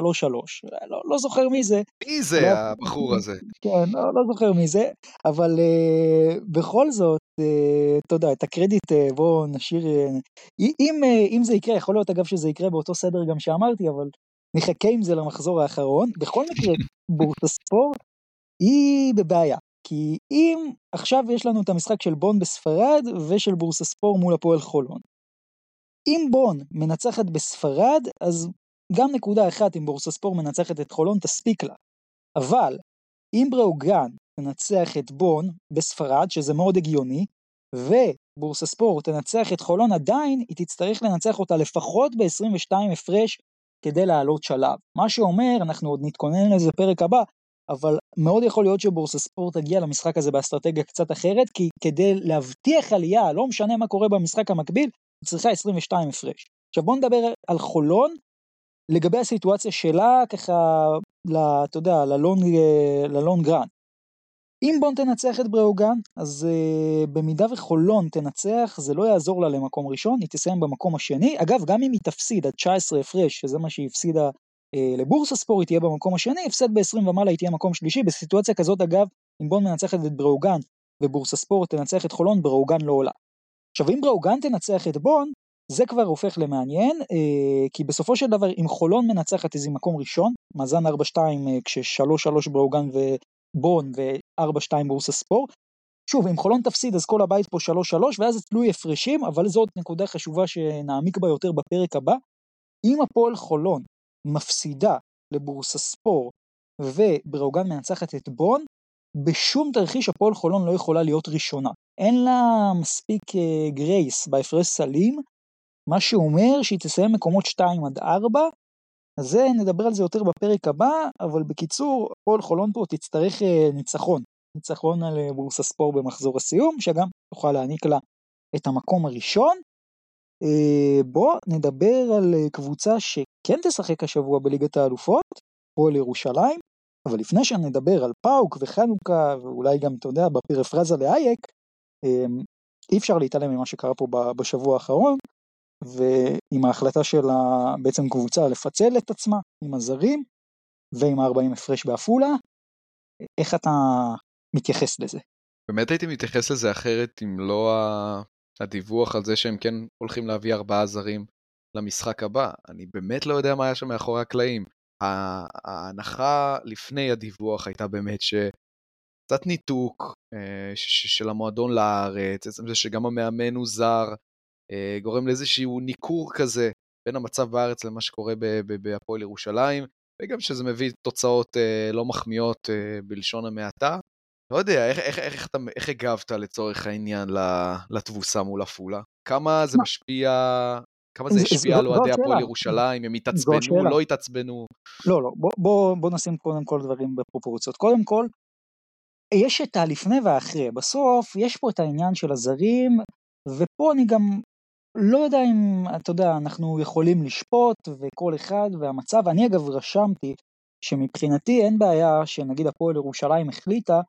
לא, לא זוכר מי זה. מי זה לא, הבחור הזה? כן, לא, לא זוכר מי זה, אבל uh, בכל זאת, אתה יודע, את הקרדיט uh, בואו נשאיר... Uh, אם, אם זה יקרה, יכול להיות אגב שזה יקרה באותו סדר גם שאמרתי, אבל נחכה עם זה למחזור האחרון. בכל מקרה, בורסה ספורט היא בבעיה. כי אם עכשיו יש לנו את המשחק של בון בספרד ושל בורסה ספור מול הפועל חולון. אם בון מנצחת בספרד, אז גם נקודה אחת אם בורסה ספור מנצחת את חולון תספיק לה. אבל אם בראוגן תנצח את בון בספרד, שזה מאוד הגיוני, ובורסה ספור תנצח את חולון עדיין, היא תצטרך לנצח אותה לפחות ב-22 הפרש כדי לעלות שלב. מה שאומר, אנחנו עוד נתכונן לזה פרק הבא, אבל מאוד יכול להיות שבורסה ספורט תגיע למשחק הזה באסטרטגיה קצת אחרת, כי כדי להבטיח עלייה, לא משנה מה קורה במשחק המקביל, היא צריכה 22 הפרש. עכשיו בוא נדבר על חולון, לגבי הסיטואציה שלה, ככה, אתה יודע, ל long, ל long run. אם בון תנצח את בראוגן, אז אה, במידה וחולון תנצח, זה לא יעזור לה למקום ראשון, היא תסיים במקום השני. אגב, גם אם היא תפסיד עד 19 הפרש, שזה מה שהיא הפסידה אה, לבורסה ספור, היא תהיה במקום השני, הפסד ב-20 ומעלה היא תהיה מקום שלישי. בסיטואציה כזאת, אגב, אם בון מנצחת את בראוגן ובורסה ספורט תנצח את חולון, בראוגן לא עולה. עכשיו אם בראוגן תנצח את בון, זה כבר הופך למעניין, אה, כי בסופו של דבר אם חולון מנצחת איזה מקום ראשון, מאזן 4-2 אה, כש-3-3 בראוגן ובון ו-4-2 בורסה ספור, שוב אם חולון תפסיד אז כל הבית פה 3-3 ואז זה תלוי הפרשים, אבל זאת נקודה חשובה שנעמיק בה יותר בפרק הבא. אם הפועל חולון מפסידה לבורסה ספור ובראוגן מנצחת את בון, בשום תרחיש הפועל חולון לא יכולה להיות ראשונה. אין לה מספיק גרייס בהפרש סלים, מה שאומר שהיא תסיים מקומות 2 עד 4, אז זה נדבר על זה יותר בפרק הבא, אבל בקיצור, הפועל חולון פה תצטרך uh, ניצחון. ניצחון על uh, בורסה ספור במחזור הסיום, שגם תוכל להעניק לה את המקום הראשון. Uh, בוא נדבר על uh, קבוצה שכן תשחק השבוע בליגת האלופות, פועל ירושלים, אבל לפני שנדבר על פאוק וחנוכה, ואולי גם, אתה יודע, בפרפרזה לאייק, אמ, אי אפשר להתעלם ממה שקרה פה בשבוע האחרון, ועם ההחלטה של בעצם קבוצה לפצל את עצמה עם הזרים, ועם ה-40 הפרש בעפולה, איך אתה מתייחס לזה? באמת הייתי מתייחס לזה אחרת אם לא הדיווח על זה שהם כן הולכים להביא ארבעה זרים למשחק הבא. אני באמת לא יודע מה היה שם מאחורי הקלעים. ההנחה לפני הדיווח הייתה באמת שקצת ניתוק אה, של המועדון לארץ, עצם זה שגם המאמן הוא זר, גורם לאיזשהו ניכור כזה בין המצב בארץ למה שקורה בהפועל ירושלים, וגם שזה מביא תוצאות אה, לא מחמיאות בלשון המעטה. לא יודע, איך, איך, איך, איך, איך הגבת לצורך העניין לתבוסה מול עפולה? כמה זה משפיע כמה זה ז- השפיע על אוהדי. הפועל ירושלים, הם התעצבנו. לא התעצבנו. לא, לא, בוא, בוא, בוא נשים קודם כל דברים בפרופורציות. קודם כל, יש את הלפני והאחרי. בסוף, יש פה את העניין של הזרים, ופה אני גם לא יודע אם, אתה יודע, אנחנו יכולים לשפוט, וכל אחד והמצב. אני אגב רשמתי שמבחינתי אין בעיה שנגיד הפועל ירושלים החליטה,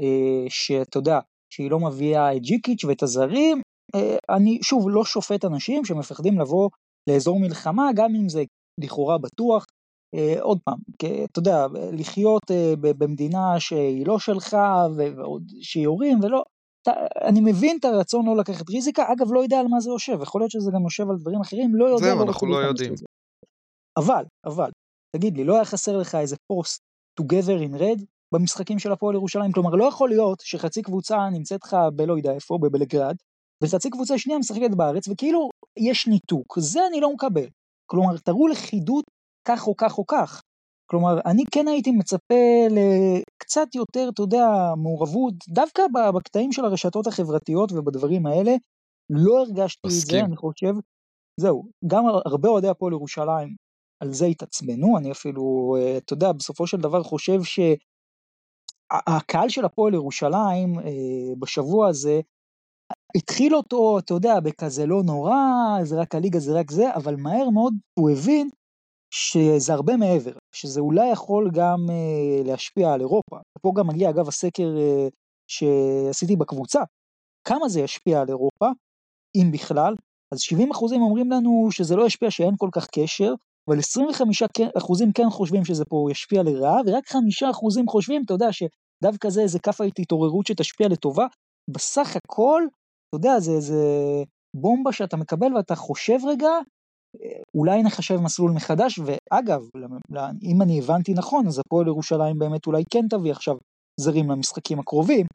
אה, שאתה יודע, שהיא לא מביאה את ג'יקיץ' ואת הזרים. אה, אני, שוב, לא שופט אנשים שמפחדים לבוא לאזור מלחמה, גם אם זה לכאורה בטוח. אה, עוד פעם, כי, אתה יודע, לחיות אה, במדינה שהיא לא שלך, ועוד שיורים ולא, אני מבין את הרצון לא לקחת ריזיקה, אגב לא יודע על מה זה יושב, יכול להיות שזה גם יושב על דברים אחרים, לא יודע, זהו, לא אנחנו לא יודעים. אבל, אבל, תגיד לי, לא היה חסר לך איזה פוסט together in red במשחקים של הפועל ירושלים? כלומר, לא יכול להיות שחצי קבוצה נמצאת לך בלא יודע איפה, בבלגרד, וחצי קבוצה שנייה משחקת בארץ, וכאילו יש ניתוק. זה אני לא מקבל. כלומר, תראו לכידות כך או כך או כך. כלומר, אני כן הייתי מצפה לקצת יותר, אתה יודע, מעורבות, דווקא בקטעים של הרשתות החברתיות ובדברים האלה, לא הרגשתי את זה, מסכים. אני חושב, זהו, גם הרבה אוהדי הפועל ירושלים על זה התעצבנו, אני אפילו, אה, אתה יודע, בסופו של דבר חושב שהקהל של הפועל ירושלים אה, בשבוע הזה, התחיל אותו, אתה יודע, בכזה לא נורא, זה רק הליגה, זה רק זה, אבל מהר מאוד הוא הבין שזה הרבה מעבר, שזה אולי יכול גם אה, להשפיע על אירופה. פה גם מגיע אגב הסקר אה, שעשיתי בקבוצה, כמה זה ישפיע על אירופה, אם בכלל, אז 70 אחוזים אומרים לנו שזה לא ישפיע, שאין כל כך קשר, אבל 25 כן- אחוזים כן חושבים שזה פה ישפיע לרעה, ורק 5 אחוזים חושבים, אתה יודע, שדווקא זה איזה כאפה התעוררות שתשפיע לטובה. בסך הכל, אתה יודע, זה איזה בומבה שאתה מקבל ואתה חושב רגע, אולי נחשב מסלול מחדש, ואגב, אם אני הבנתי נכון, אז הפועל ירושלים באמת אולי כן תביא עכשיו זרים למשחקים הקרובים,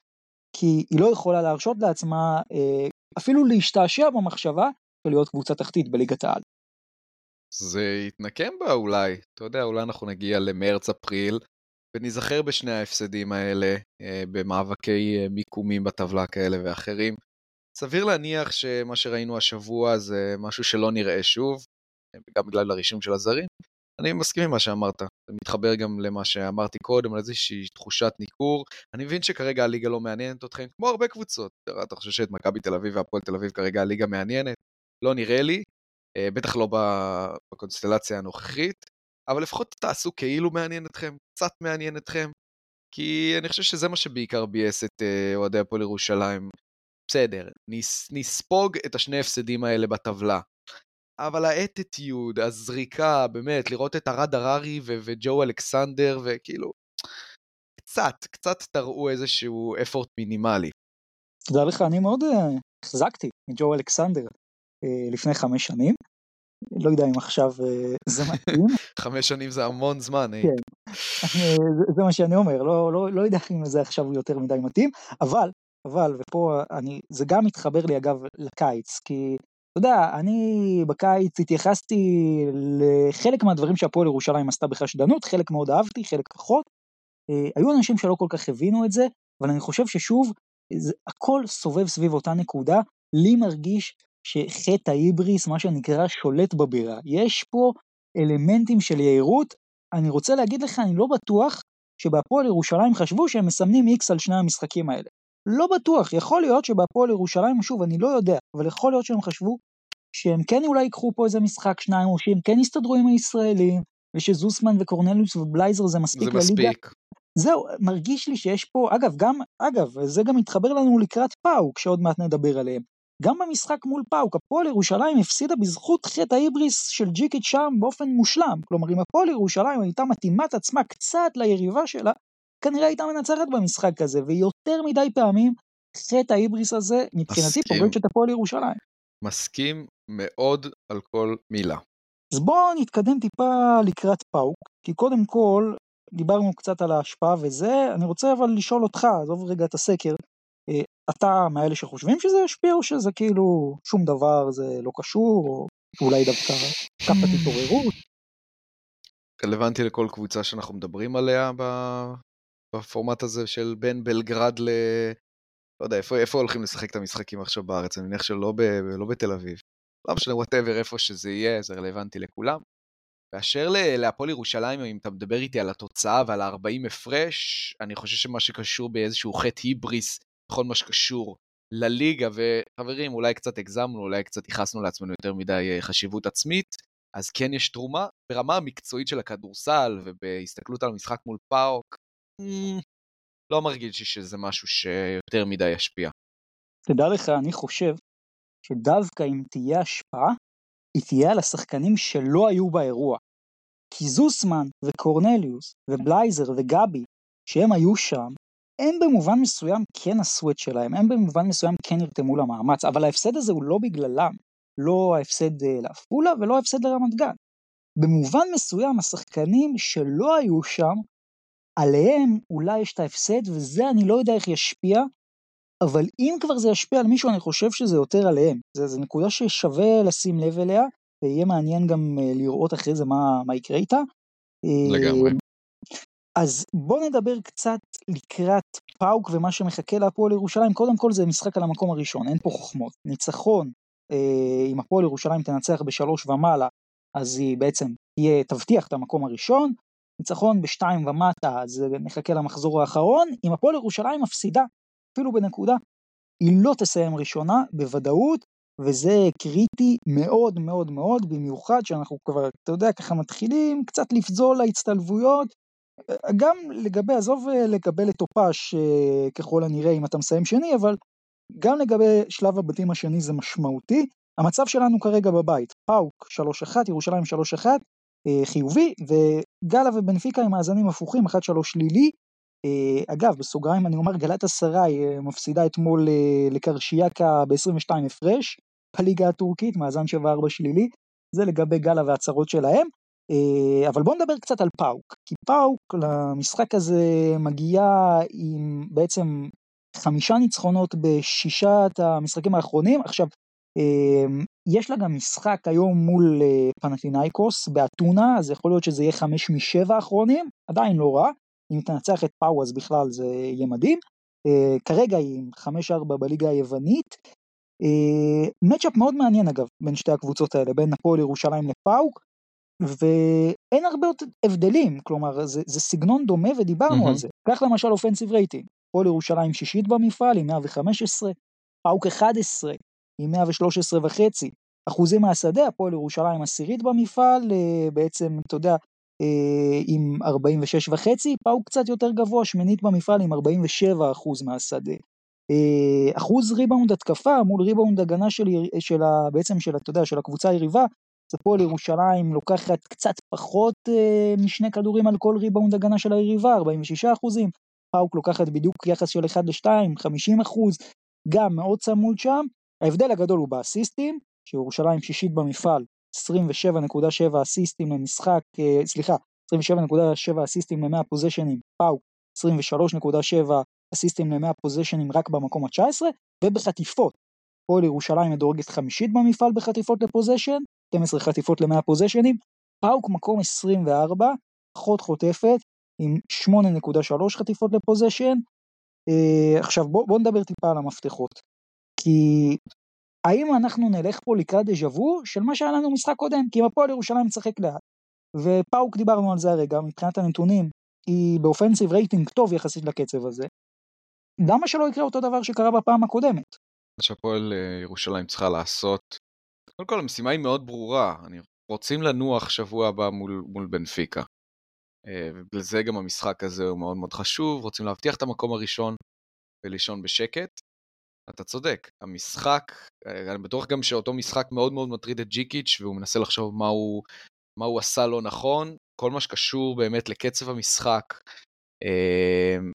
כי היא לא יכולה להרשות לעצמה אה, אפילו להשתעשע במחשבה של להיות קבוצה תחתית בליגת העל. זה יתנקם בה אולי, אתה יודע, אולי אנחנו נגיע למרץ-אפריל, וניזכר בשני ההפסדים האלה אה, במאבקי אה, מיקומים בטבלה כאלה ואחרים. סביר להניח שמה שראינו השבוע זה משהו שלא נראה שוב, גם בגלל הרישום של הזרים. אני מסכים עם מה שאמרת, זה מתחבר גם למה שאמרתי קודם, על איזושהי תחושת ניכור. אני מבין שכרגע הליגה לא מעניינת אתכם, כמו הרבה קבוצות. אתה חושב שאת מכבי תל אביב והפועל תל אביב כרגע הליגה מעניינת? לא נראה לי, אה, בטח לא בקונסטלציה הנוכחית, אבל לפחות תעשו כאילו מעניין אתכם, קצת מעניין אתכם, כי אני חושב שזה מה שבעיקר ביאס את אה, אוהדי הפועל ירושלים. בסדר, נס, נספוג את השני הפסדים האלה בטבלה. אבל האטיטיוד, הזריקה, באמת, לראות את ארד הררי ו- וג'ו אלכסנדר, וכאילו, קצת, קצת תראו איזשהו אפורט מינימלי. תדע לך, אני מאוד אה, החזקתי מג'ו אלכסנדר אה, לפני חמש שנים. לא יודע אם עכשיו אה, זה מתאים, חמש שנים זה המון זמן? כן. זה מה שאני אומר, לא, לא, לא יודע אם זה עכשיו יותר מדי מתאים, אבל, אבל, ופה אני, זה גם מתחבר לי אגב לקיץ, כי אתה יודע, אני בקיץ התייחסתי לחלק מהדברים שהפועל ירושלים עשתה בחשדנות, חלק מאוד אהבתי, חלק פחות. אה, היו אנשים שלא כל כך הבינו את זה, אבל אני חושב ששוב, זה, הכל סובב סביב אותה נקודה, לי מרגיש שחטא ההיבריס, מה שנקרא, שולט בבירה. יש פה אלמנטים של יהירות, אני רוצה להגיד לך, אני לא בטוח שבהפועל ירושלים חשבו שהם מסמנים איקס על שני המשחקים האלה. לא בטוח, יכול להיות שבהפועל ירושלים, שוב, אני לא יודע, אבל יכול להיות שהם חשבו שהם כן אולי ייקחו פה איזה משחק שניים, או שהם כן יסתדרו עם הישראלים, ושזוסמן וקורנליוס ובלייזר זה מספיק זה לליגה. מספיק. זהו, מרגיש לי שיש פה, אגב, גם, אגב, זה גם מתחבר לנו לקראת פאוק, שעוד מעט נדבר עליהם. גם במשחק מול פאוק, הפועל ירושלים הפסידה בזכות חטא ההיבריס של ג'יקיץ' שם באופן מושלם. כלומר, אם הפועל ירושלים הייתה מתאימה את עצמה קצת ליריבה שלה, כנראה הייתה מנצחת במשחק הזה, ויותר מדי פעמים חטא ההיבריס הזה, מבחינתי. פוגש את הפועל ירושלים. מסכים מאוד על כל מילה. אז בואו נתקדם טיפה לקראת פאוק, כי קודם כל, דיברנו קצת על ההשפעה וזה, אני רוצה אבל לשאול אותך, עזוב רגע את הסקר, אה, אתה מאלה שחושבים שזה ישפיע או שזה כאילו שום דבר, זה לא קשור, או אולי דווקא ככה תתעוררות? רלוונטי לכל קבוצה שאנחנו מדברים עליה בפורמט הזה של בין בלגרד ל... לא יודע, איפה, איפה הולכים לשחק את המשחקים עכשיו בארץ? אני מניח שלא ב, לא בתל אביב. לא משנה, whatever, איפה שזה יהיה, זה רלוונטי לכולם. באשר להפועל ירושלים, אם אתה מדבר איתי על התוצאה ועל ה-40 הפרש, אני חושב שמה שקשור באיזשהו חטא היבריס, בכל מה שקשור לליגה, וחברים, אולי קצת הגזמנו, אולי קצת ייחסנו לעצמנו יותר מדי אה, חשיבות עצמית, אז כן יש תרומה. ברמה המקצועית של הכדורסל ובהסתכלות על המשחק מול פאוק, לא מרגיש לי שזה משהו שיותר מדי ישפיע. תדע לך, אני חושב שדווקא אם תהיה השפעה, היא תהיה על השחקנים שלא היו באירוע. כי זוסמן וקורנליוס ובלייזר וגבי, שהם היו שם, הם במובן מסוים כן עשו את שלהם, הם במובן מסוים כן נרתמו למאמץ, אבל ההפסד הזה הוא לא בגללם, לא ההפסד אה, לעפולה ולא ההפסד לרמת גן. במובן מסוים השחקנים שלא היו שם, עליהם אולי יש את ההפסד, וזה אני לא יודע איך ישפיע, אבל אם כבר זה ישפיע על מישהו, אני חושב שזה יותר עליהם. זו נקודה ששווה לשים לב אליה, ויהיה מעניין גם אה, לראות אחרי זה מה, מה יקרה איתה. לגמרי. אז בואו נדבר קצת לקראת פאוק ומה שמחכה להפועל ירושלים. קודם כל זה משחק על המקום הראשון, אין פה חוכמות. ניצחון, אה, אם הפועל ירושלים תנצח בשלוש ומעלה, אז היא בעצם תהיה, תבטיח את המקום הראשון. ניצחון בשתיים ומטה, אז נחכה למחזור האחרון. אם הפועל ירושלים מפסידה, אפילו בנקודה, היא לא תסיים ראשונה בוודאות, וזה קריטי מאוד מאוד מאוד, במיוחד שאנחנו כבר, אתה יודע, ככה מתחילים קצת לפזול להצטלבויות, גם לגבי, עזוב לקבל את טופש ככל הנראה אם אתה מסיים שני, אבל גם לגבי שלב הבתים השני זה משמעותי. המצב שלנו כרגע בבית, פאוק 3-1, ירושלים 3-1, חיובי, וגאלה ובנפיקה עם מאזנים הפוכים, 1-3 שלילי. אה, אגב, בסוגריים אני אומר, גלאטסראיי אה, מפסידה אתמול לקרשיאקה ב-22 הפרש, בליגה הטורקית, מאזן 7-4 שלילי, זה לגבי גאלה והצהרות שלהם. אבל בואו נדבר קצת על פאוק, כי פאוק למשחק הזה מגיעה עם בעצם חמישה ניצחונות בשישת המשחקים האחרונים. עכשיו, יש לה גם משחק היום מול אה, פנטינאיקוס באתונה, אז יכול להיות שזה יהיה חמש משבע האחרונים, עדיין לא רע. אם תנצח את פאו אז בכלל זה יהיה מדהים. אה, כרגע היא עם חמש ארבע בליגה היוונית. מצ'אפ אה, מאוד מעניין אגב בין שתי הקבוצות האלה, בין הפועל ירושלים לפאוק, ואין הרבה הבדלים, כלומר זה, זה סגנון דומה ודיברנו mm-hmm. על זה. קח למשל offensive rating, הפועל ירושלים שישית במפעל עם 115, פאוק 11 עם 113 וחצי. אחוזים מהשדה, הפועל ירושלים עשירית במפעל, אה, בעצם, אתה יודע, אה, עם 46 וחצי, פאוק קצת יותר גבוה, שמינית במפעל עם 47 אחוז מהשדה. אה, אחוז ריבאונד התקפה מול ריבאונד הגנה של, של ה, בעצם של, אתה יודע, של הקבוצה היריבה, אז הפועל ירושלים לוקחת קצת פחות משני כדורים על כל ריבאונד הגנה של היריבה, 46 אחוזים, פאוק לוקחת בדיוק יחס של 1 ל-2, 50 אחוז, גם מאוד צמוד שם, ההבדל הגדול הוא באסיסטים, שירושלים שישית במפעל, 27.7 אסיסטים למשחק, אה, סליחה, 27.7 אסיסטים ל-100 פוזיישנים, פאו, 23.7 אסיסטים ל-100 פוזיישנים רק במקום ה-19, ובחטיפות, פועל ירושלים מדורגת חמישית במפעל בחטיפות לפוזיישן, 12 חטיפות ל-100 פוזיישנים, פאוק מקום 24, פחות חוטפת, עם 8.3 חטיפות לפוזיישן. Uh, עכשיו בואו בוא נדבר טיפה על המפתחות. כי האם אנחנו נלך פה לקראת דז'ה וו של מה שהיה לנו משחק קודם? כי אם הפועל ירושלים משחק לאט, ופאוק דיברנו על זה הרגע, מבחינת הנתונים, היא באופנסיב רייטינג טוב יחסית לקצב הזה, למה שלא יקרה אותו דבר שקרה בפעם הקודמת? מה שהפועל אה, ירושלים צריכה לעשות, קודם כל המשימה היא מאוד ברורה, אני רוצים לנוח שבוע הבא מול, מול בנפיקה. אה, ובגלל זה גם המשחק הזה הוא מאוד מאוד חשוב, רוצים להבטיח את המקום הראשון ולישון בשקט. אתה צודק, המשחק, אה, אני בטוח גם שאותו משחק מאוד מאוד מטריד את ג'יקיץ' והוא מנסה לחשוב מה הוא, מה הוא עשה לא נכון, כל מה שקשור באמת לקצב המשחק, אמ,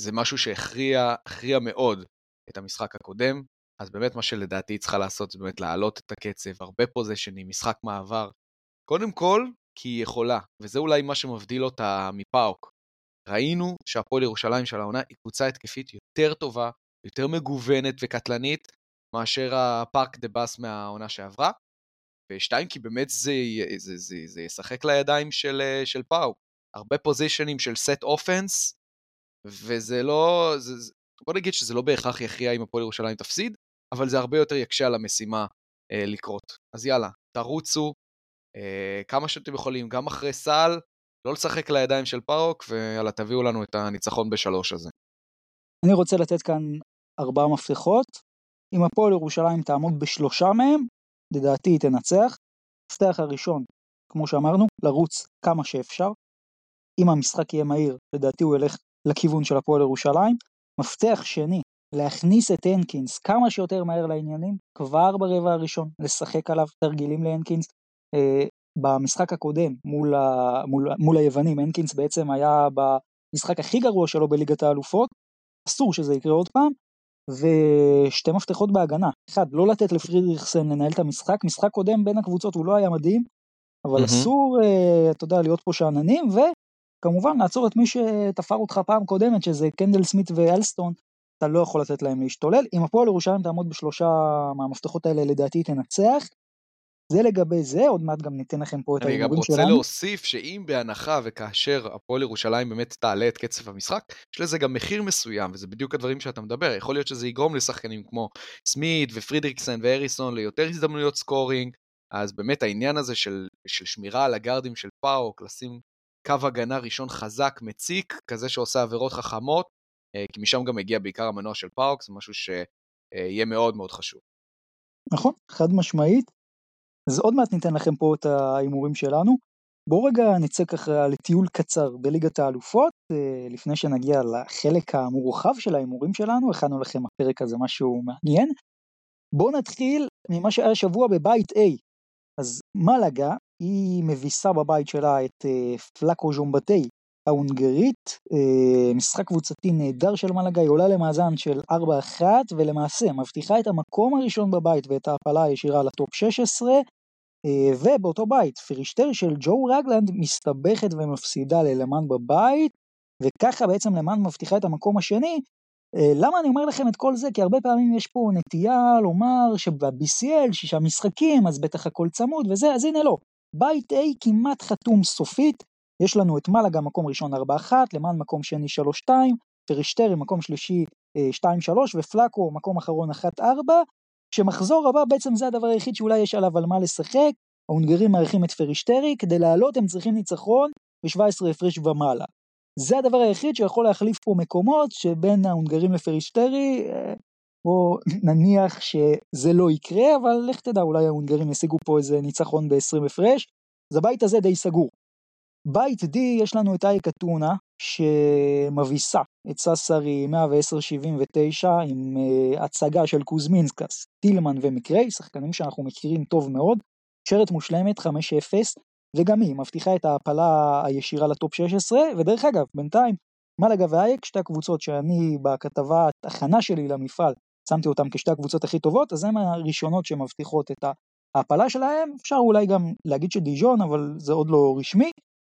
זה משהו שהכריע מאוד את המשחק הקודם, אז באמת מה שלדעתי היא צריכה לעשות זה באמת להעלות את הקצב, הרבה פוזיישנים, משחק מעבר. קודם כל, כי היא יכולה, וזה אולי מה שמבדיל אותה מפאוק. ראינו שהפועל ירושלים של העונה היא קבוצה התקפית יותר טובה יותר מגוונת וקטלנית מאשר הפארק דה באס מהעונה שעברה. ושתיים, כי באמת זה, זה, זה, זה ישחק לידיים של, של פאו. הרבה פוזיישנים של סט אופנס, וזה לא... זה, בוא נגיד שזה לא בהכרח יכריע אם הפועל ירושלים תפסיד, אבל זה הרבה יותר יקשה על המשימה אה, לקרות. אז יאללה, תרוצו אה, כמה שאתם יכולים, גם אחרי סל, לא לשחק לידיים של פאוק, ויאללה, תביאו לנו את הניצחון בשלוש הזה. אני רוצה לתת כאן ארבעה מפתחות. אם הפועל ירושלים תעמוד בשלושה מהם, לדעתי היא תנצח. המפתח הראשון, כמו שאמרנו, לרוץ כמה שאפשר. אם המשחק יהיה מהיר, לדעתי הוא ילך לכיוון של הפועל ירושלים. מפתח שני, להכניס את הנקינס כמה שיותר מהר לעניינים, כבר ברבע הראשון, לשחק עליו תרגילים להנקינס. אה, במשחק הקודם מול, ה, מול, מול היוונים, הנקינס בעצם היה במשחק הכי גרוע שלו בליגת האלופות, אסור שזה יקרה עוד פעם, ושתי מפתחות בהגנה. אחד, לא לתת לפרידריכסן לנהל את המשחק, משחק קודם בין הקבוצות הוא לא היה מדהים, אבל mm-hmm. אסור, אה, אתה יודע, להיות פה שאננים, וכמובן לעצור את מי שתפר אותך פעם קודמת, שזה קנדל סמית ואלסטון, אתה לא יכול לתת להם להשתולל. אם הפועל ירושלים תעמוד בשלושה מהמפתחות האלה, לדעתי תנצח. זה לגבי זה, עוד מעט גם ניתן לכם פה את ההימורים שלנו. אני גם רוצה להוסיף שאם בהנחה וכאשר הפועל ירושלים באמת תעלה את קצב המשחק, יש לזה גם מחיר מסוים, וזה בדיוק הדברים שאתה מדבר. יכול להיות שזה יגרום לשחקנים כמו סמית ופרידריקסן והריסון ליותר הזדמנויות scoring, אז באמת העניין הזה של, של שמירה על הגארדים של פאוק, לשים קו הגנה ראשון חזק, מציק, כזה שעושה עבירות חכמות, אה, כי משם גם מגיע בעיקר המנוע של פאוק, זה משהו שיהיה מאוד מאוד חשוב. נכון, חד משמעית. אז עוד מעט ניתן לכם פה את ההימורים שלנו. בואו רגע נצא ככה לטיול קצר בליגת האלופות, אה, לפני שנגיע לחלק המורחב של ההימורים שלנו, הכנו לכם הפרק הזה משהו מעניין. בואו נתחיל ממה שהיה השבוע בבית A. אז מלאגה, היא מביסה בבית שלה את אה, פלאקו ז'ומבטי ההונגרית, אה, משחק קבוצתי נהדר של מלאגה, היא עולה למאזן של 4-1 ולמעשה מבטיחה את המקום הראשון בבית ואת ההפלה הישירה לטופ 16 אה, ובאותו בית פרישטר של ג'ו רגלנד מסתבכת ומפסידה ללמן בבית וככה בעצם למן מבטיחה את המקום השני. אה, למה אני אומר לכם את כל זה? כי הרבה פעמים יש פה נטייה לומר שב-BCL שישה משחקים אז בטח הכל צמוד וזה, אז הנה לא. בית A כמעט חתום סופית, יש לנו את מלאגה מקום ראשון 4-1, למען מקום שני 3-2, פרישטרי מקום שלישי 2-3 אה, ופלאקו מקום אחרון 1-4, שמחזור הבא בעצם זה הדבר היחיד שאולי יש עליו על מה לשחק, ההונגרים מארחים את פרישטרי, כדי לעלות הם צריכים ניצחון ב-17 הפרש ומעלה. זה הדבר היחיד שיכול להחליף פה מקומות שבין ההונגרים לפרישטרי, אה, בוא נניח שזה לא יקרה, אבל לך תדע, אולי ההונגרים ישיגו פה איזה ניצחון ב-20 הפרש. אז הבית הזה די סגור. בית D יש לנו את אייק אתונה שמביסה את ססרי 110-79 עם uh, הצגה של קוזמינסקס, טילמן ומקריי, שחקנים שאנחנו מכירים טוב מאוד, שרת מושלמת 5-0 וגם היא מבטיחה את ההעפלה הישירה לטופ 16 ודרך אגב בינתיים מלאגה ואייק שתי הקבוצות שאני בכתבת הכנה שלי למפעל שמתי אותן כשתי הקבוצות הכי טובות אז הן הראשונות שמבטיחות את ההעפלה שלהם. אפשר אולי גם להגיד שדיז'ון אבל זה עוד לא רשמי. אה,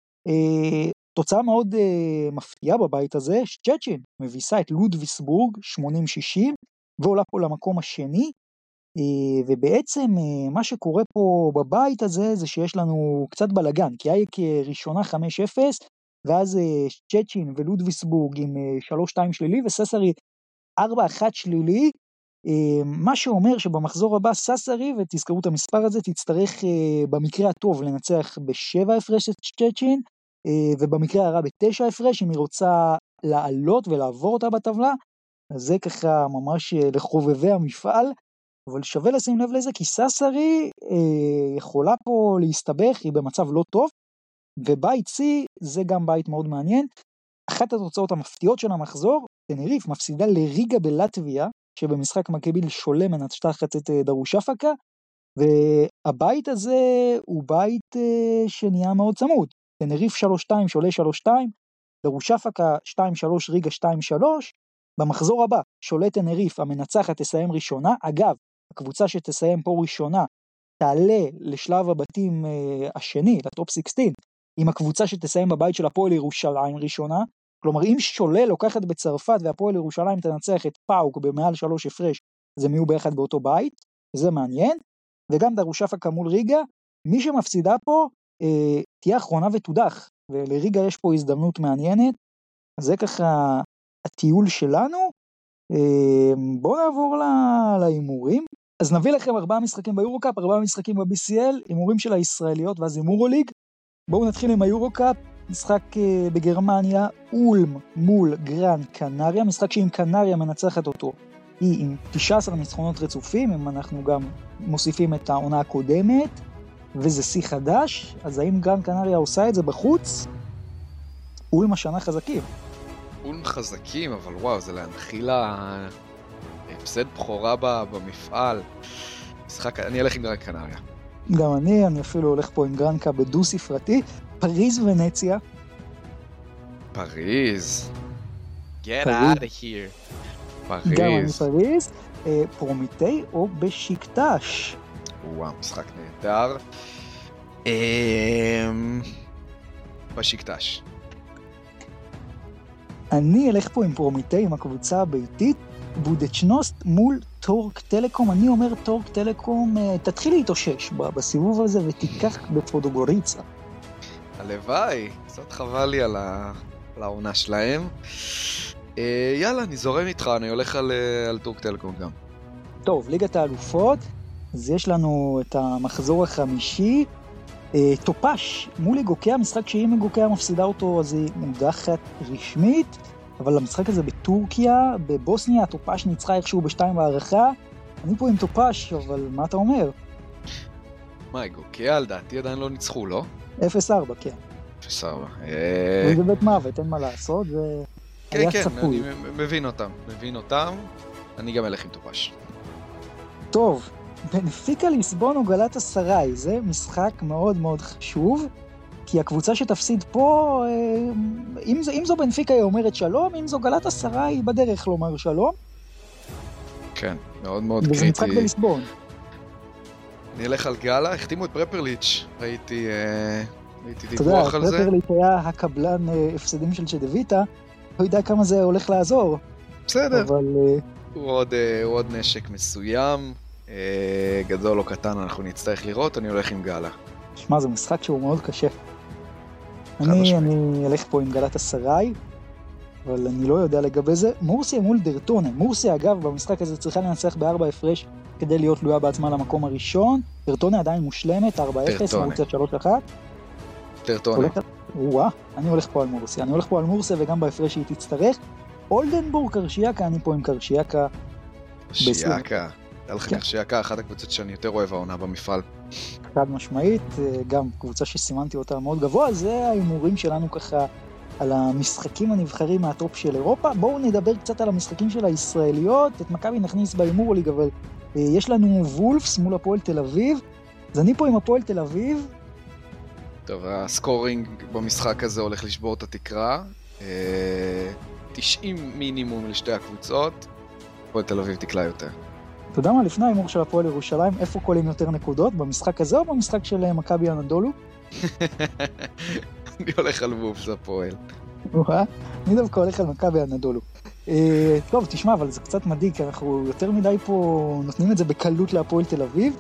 תוצאה מאוד אה, מפתיעה בבית הזה, שצ'צ'ין מביסה את לודוויסבורג 80-60 ועולה פה למקום השני, אה, ובעצם אה, מה שקורה פה בבית הזה זה שיש לנו קצת בלאגן, כי אייק ראשונה 5-0, ואז אה, צ'צ'ין ולודוויסבורג עם אה, 3-2 שלילי וססרי 4-1 שלילי, אה, מה שאומר שבמחזור הבא ססרי, ותזכרו את המספר הזה, תצטרך אה, במקרה הטוב לנצח בשבע הפרש את צ'צ'ין, אה, ובמקרה הרע בתשע הפרש, אם היא רוצה לעלות ולעבור אותה בטבלה, אז זה ככה ממש אה, לחובבי המפעל, אבל שווה לשים לב לזה, כי ססרי אה, יכולה פה להסתבך, היא במצב לא טוב, ובית C זה גם בית מאוד מעניין. אחת התוצאות המפתיעות של המחזור, תנריף מפסידה לריגה בלטביה, שבמשחק מקביל שולה מנצחת את אה, דרושפקה, והבית הזה הוא בית שנהיה מאוד צמוד. תנריף 3-2 שעולה 3-2, דרושפקה 2-3 ריגה 2-3, במחזור הבא שולט תנריף המנצחת תסיים ראשונה, אגב, הקבוצה שתסיים פה ראשונה תעלה לשלב הבתים uh, השני, לטופ 16, עם הקבוצה שתסיים בבית של הפועל ירושלים ראשונה, כלומר אם שולל לוקחת בצרפת והפועל ירושלים תנצח את פאוק במעל שלוש הפרש, אז הם יהיו ביחד באותו בית, זה מעניין, וגם דרושפקה מול ריגה, מי שמפסידה פה אה, תהיה אחרונה ותודח, ולריגה יש פה הזדמנות מעניינת. אז זה ככה הטיול שלנו. אה, בואו נעבור להימורים. אז נביא לכם ארבעה משחקים ביורו-קאפ, ארבעה משחקים ב-BCL, הימורים של הישראליות ואז הימורו-ליג. בואו נתחיל עם היורו-קאפ, משחק אה, בגרמניה, אולם מול גרן קנריה, משחק שאם קנריה מנצחת אותו, היא עם 19 ניצחונות רצופים, אם אנחנו גם מוסיפים את העונה הקודמת, וזה שיא חדש, אז האם גרן קנריה עושה את זה בחוץ? אולם השנה חזקים. אולם חזקים, אבל וואו, זה להנחיל לה הפסד בכורה ב- במפעל. משחק, אני אלך עם גרן קנריה. גם אני, אני אפילו הולך פה עם גרנקה בדו ספרתי. פריז ונציה, פריז. Get פריז. out of here. גם אני פריז. פריז. אה, פרומיטי או בשקטש. וואו, משחק נהדר. אמ, בשקטש. אני אלך פה עם פרומיטי, עם הקבוצה הביתית. בודוצ'נוסט מול טורק טלקום. אני אומר טורק טלקום, אה, תתחיל להתאושש בסיבוב הזה ותיקח בפודוגוריצה. הלוואי, קצת חבל לי על ה- על העונה שלהם. אה, יאללה, אני זורם איתך, אני הולך על, אה, על טורק טלקום גם. טוב, ליגת האלופות, אז יש לנו את המחזור החמישי. אה, טופש מול אגוקיה, משחק שאם אגוקיה מפסידה אותו אז היא מודחת רשמית, אבל המשחק הזה בטורקיה, בבוסניה, טופש ניצחה איכשהו בשתיים בהערכה. אני פה עם טופש, אבל מה אתה אומר? מה, גוקיה לדעתי עדיין לא ניצחו, לא? 0-4, כן. בסדר. אה, זה בית מוות, אין מה לעשות, זה כן, היה כן, צפוי. אני מבין אותם, מבין אותם. אני גם אלך עם טופש. טוב, בנפיקה ליסבון או גלת אסריי, זה משחק מאוד מאוד חשוב, כי הקבוצה שתפסיד פה, אה, אם, זה, אם זו בנפיקה היא אומרת שלום, אם זו גלת אסריי היא בדרך לומר שלום, כן, מאוד מאוד וזה משחק קריטי. בליסבון. אני אלך על גאלה, החתימו את פרפרליץ', ראיתי אה, ראיתי אתה יודע, דיווח על זה. פרפרליט היה הקבלן אה, הפסדים של צ'דוויטה, לא יודע כמה זה הולך לעזור, בסדר, אבל אה, הוא עוד, אה, הוא עוד נשק מסוים, גדול או קטן אנחנו נצטרך לראות, אני הולך עם גאלה. שמע, זה משחק שהוא מאוד קשה. אני. אני אלך פה עם גלת אסריי, אבל אני לא יודע לגבי זה. מורסיה מול דרטונה. מורסיה, אגב, במשחק הזה צריכה לנצח בארבע הפרש כדי להיות תלויה בעצמה למקום הראשון. דרטונה עדיין מושלמת, 4-0, דרטונה. מורסיה 3-1. טרטונה. הולך על... וואה, אני הולך פה על מורסיה. אני הולך פה על מורסיה וגם בהפרש שהיא תצטרך. אולדנבורג קרשיאקה, אני פה עם קרשיאקה. שיאקה. היה לך כן. שיאקה, אחת הקבוצות שאני יותר אוהב העונה במפעל. חד משמעית, אה, גם קבוצה שסימנתי אותה מאוד גבוה, זה ההימורים שלנו ככה על המשחקים הנבחרים מהטופ של אירופה. בואו נדבר קצת על המשחקים של הישראליות, את מכבי נכניס בהימור ליג, אבל אה, יש לנו וולפס מול הפועל תל אביב, אז אני פה עם הפועל תל אביב, טוב, ה scoring במשחק הזה הולך לשבור את התקרה. אה, 90 מינימום לשתי הקבוצות. הפועל תל אביב תקלע יותר. אתה יודע מה, לפני ההימור של הפועל ירושלים, איפה קולעים יותר נקודות, במשחק הזה או במשחק של אה, מכבי אנדולו? אני הולך על וופס הפועל. אני דווקא הולך על מכבי אנדולו. אה, טוב, תשמע, אבל זה קצת מדאיג, כי אנחנו יותר מדי פה נותנים את זה בקלות להפועל תל אביב.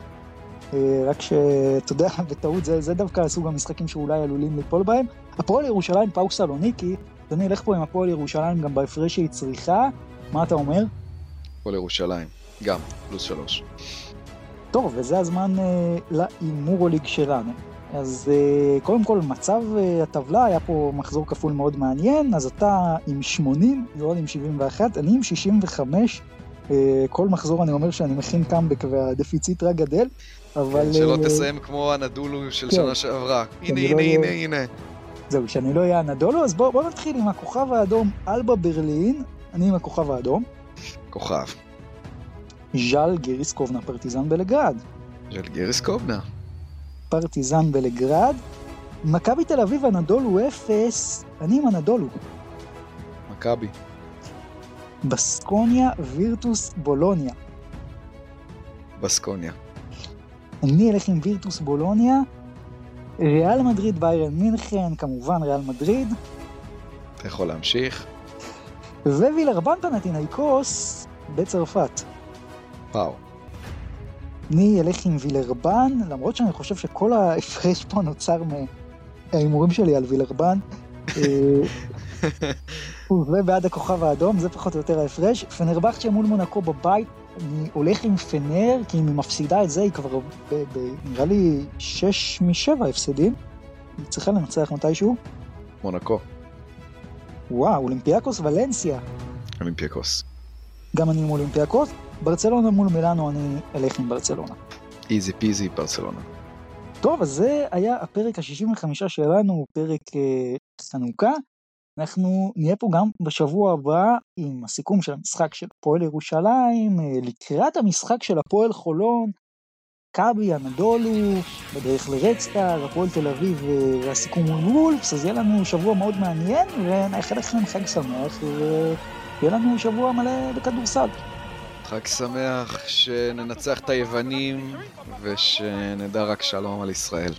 אה, רק שאתה יודע, בטעות, זה, זה דווקא סוג המשחקים שאולי עלולים ליפול בהם. הפועל ירושלים פאוק סלוניקי, אז אני אלך פה עם הפועל ירושלים גם בהפרש שהיא צריכה. מה אתה אומר? הפועל ירושלים. גם, פלוס שלוש. טוב, וזה הזמן אה, להימורוליג שלנו. אז אה, קודם כל, מצב אה, הטבלה, היה פה מחזור כפול מאוד מעניין, אז אתה עם 80, יורד עם 71, אני עם 65. אה, כל מחזור אני אומר שאני מכין קאמבק והדפיציט רק גדל, אבל... שלא אה, תסיים כמו הנדולו של כן. שנה שעברה. הנה, הנה, לא הנה, הנה. זהו, שאני לא אהיה הנדולו, אז בואו בוא נתחיל עם הכוכב האדום, אלבה ברלין, אני עם הכוכב האדום, כוכב. ז'אל גריסקובנה פרטיזן בלגרד. של גיריס קובנה. פרטיזן בלגרד. מכבי תל אביב הנדולו אפס, אני עם הנדולו. מכבי. בסקוניה וירטוס בולוניה. בסקוניה. אני אלך עם וירטוס בולוניה. ריאל מדריד ביירן מינכן, כמובן ריאל מדריד. אתה יכול להמשיך. ווילרבן פנטינאיקוס בצרפת. וואו. אני אלך עם וילרבן, למרות שאני חושב שכל ההפרש פה נוצר מההימורים שלי על וילרבן. אה, ובעד הכוכב האדום, זה פחות או יותר ההפרש. פנרבכצ'ה מול מונקו בבית, אני הולך עם פנר, כי אם היא מפסידה את זה, היא כבר ב, ב, נראה לי 6 מ-7 הפסדים. היא צריכה לנצח מתישהו. מונקו, וואו, אולימפיאקוס ולנסיה. אולימפיאקוס. גם אני עם אולימפיאקוס. ברצלונה מול מילאנו, אני אלך עם ברצלונה. easy peasy ברצלונה. טוב, אז זה היה הפרק ה-65 שלנו, פרק אה, חנוכה. אנחנו נהיה פה גם בשבוע הבא עם הסיכום של המשחק של הפועל ירושלים, אה, לקראת המשחק של הפועל חולון, מכבי, הנדולו, בדרך לרדסטאר, הפועל תל אביב אה, והסיכום מול וולפס, אז יהיה לנו שבוע מאוד מעניין, ונאחל לכם חג שמח, ויהיה לנו שבוע מלא בכדורסל. חג שמח, שננצח את היוונים ושנדע רק שלום על ישראל.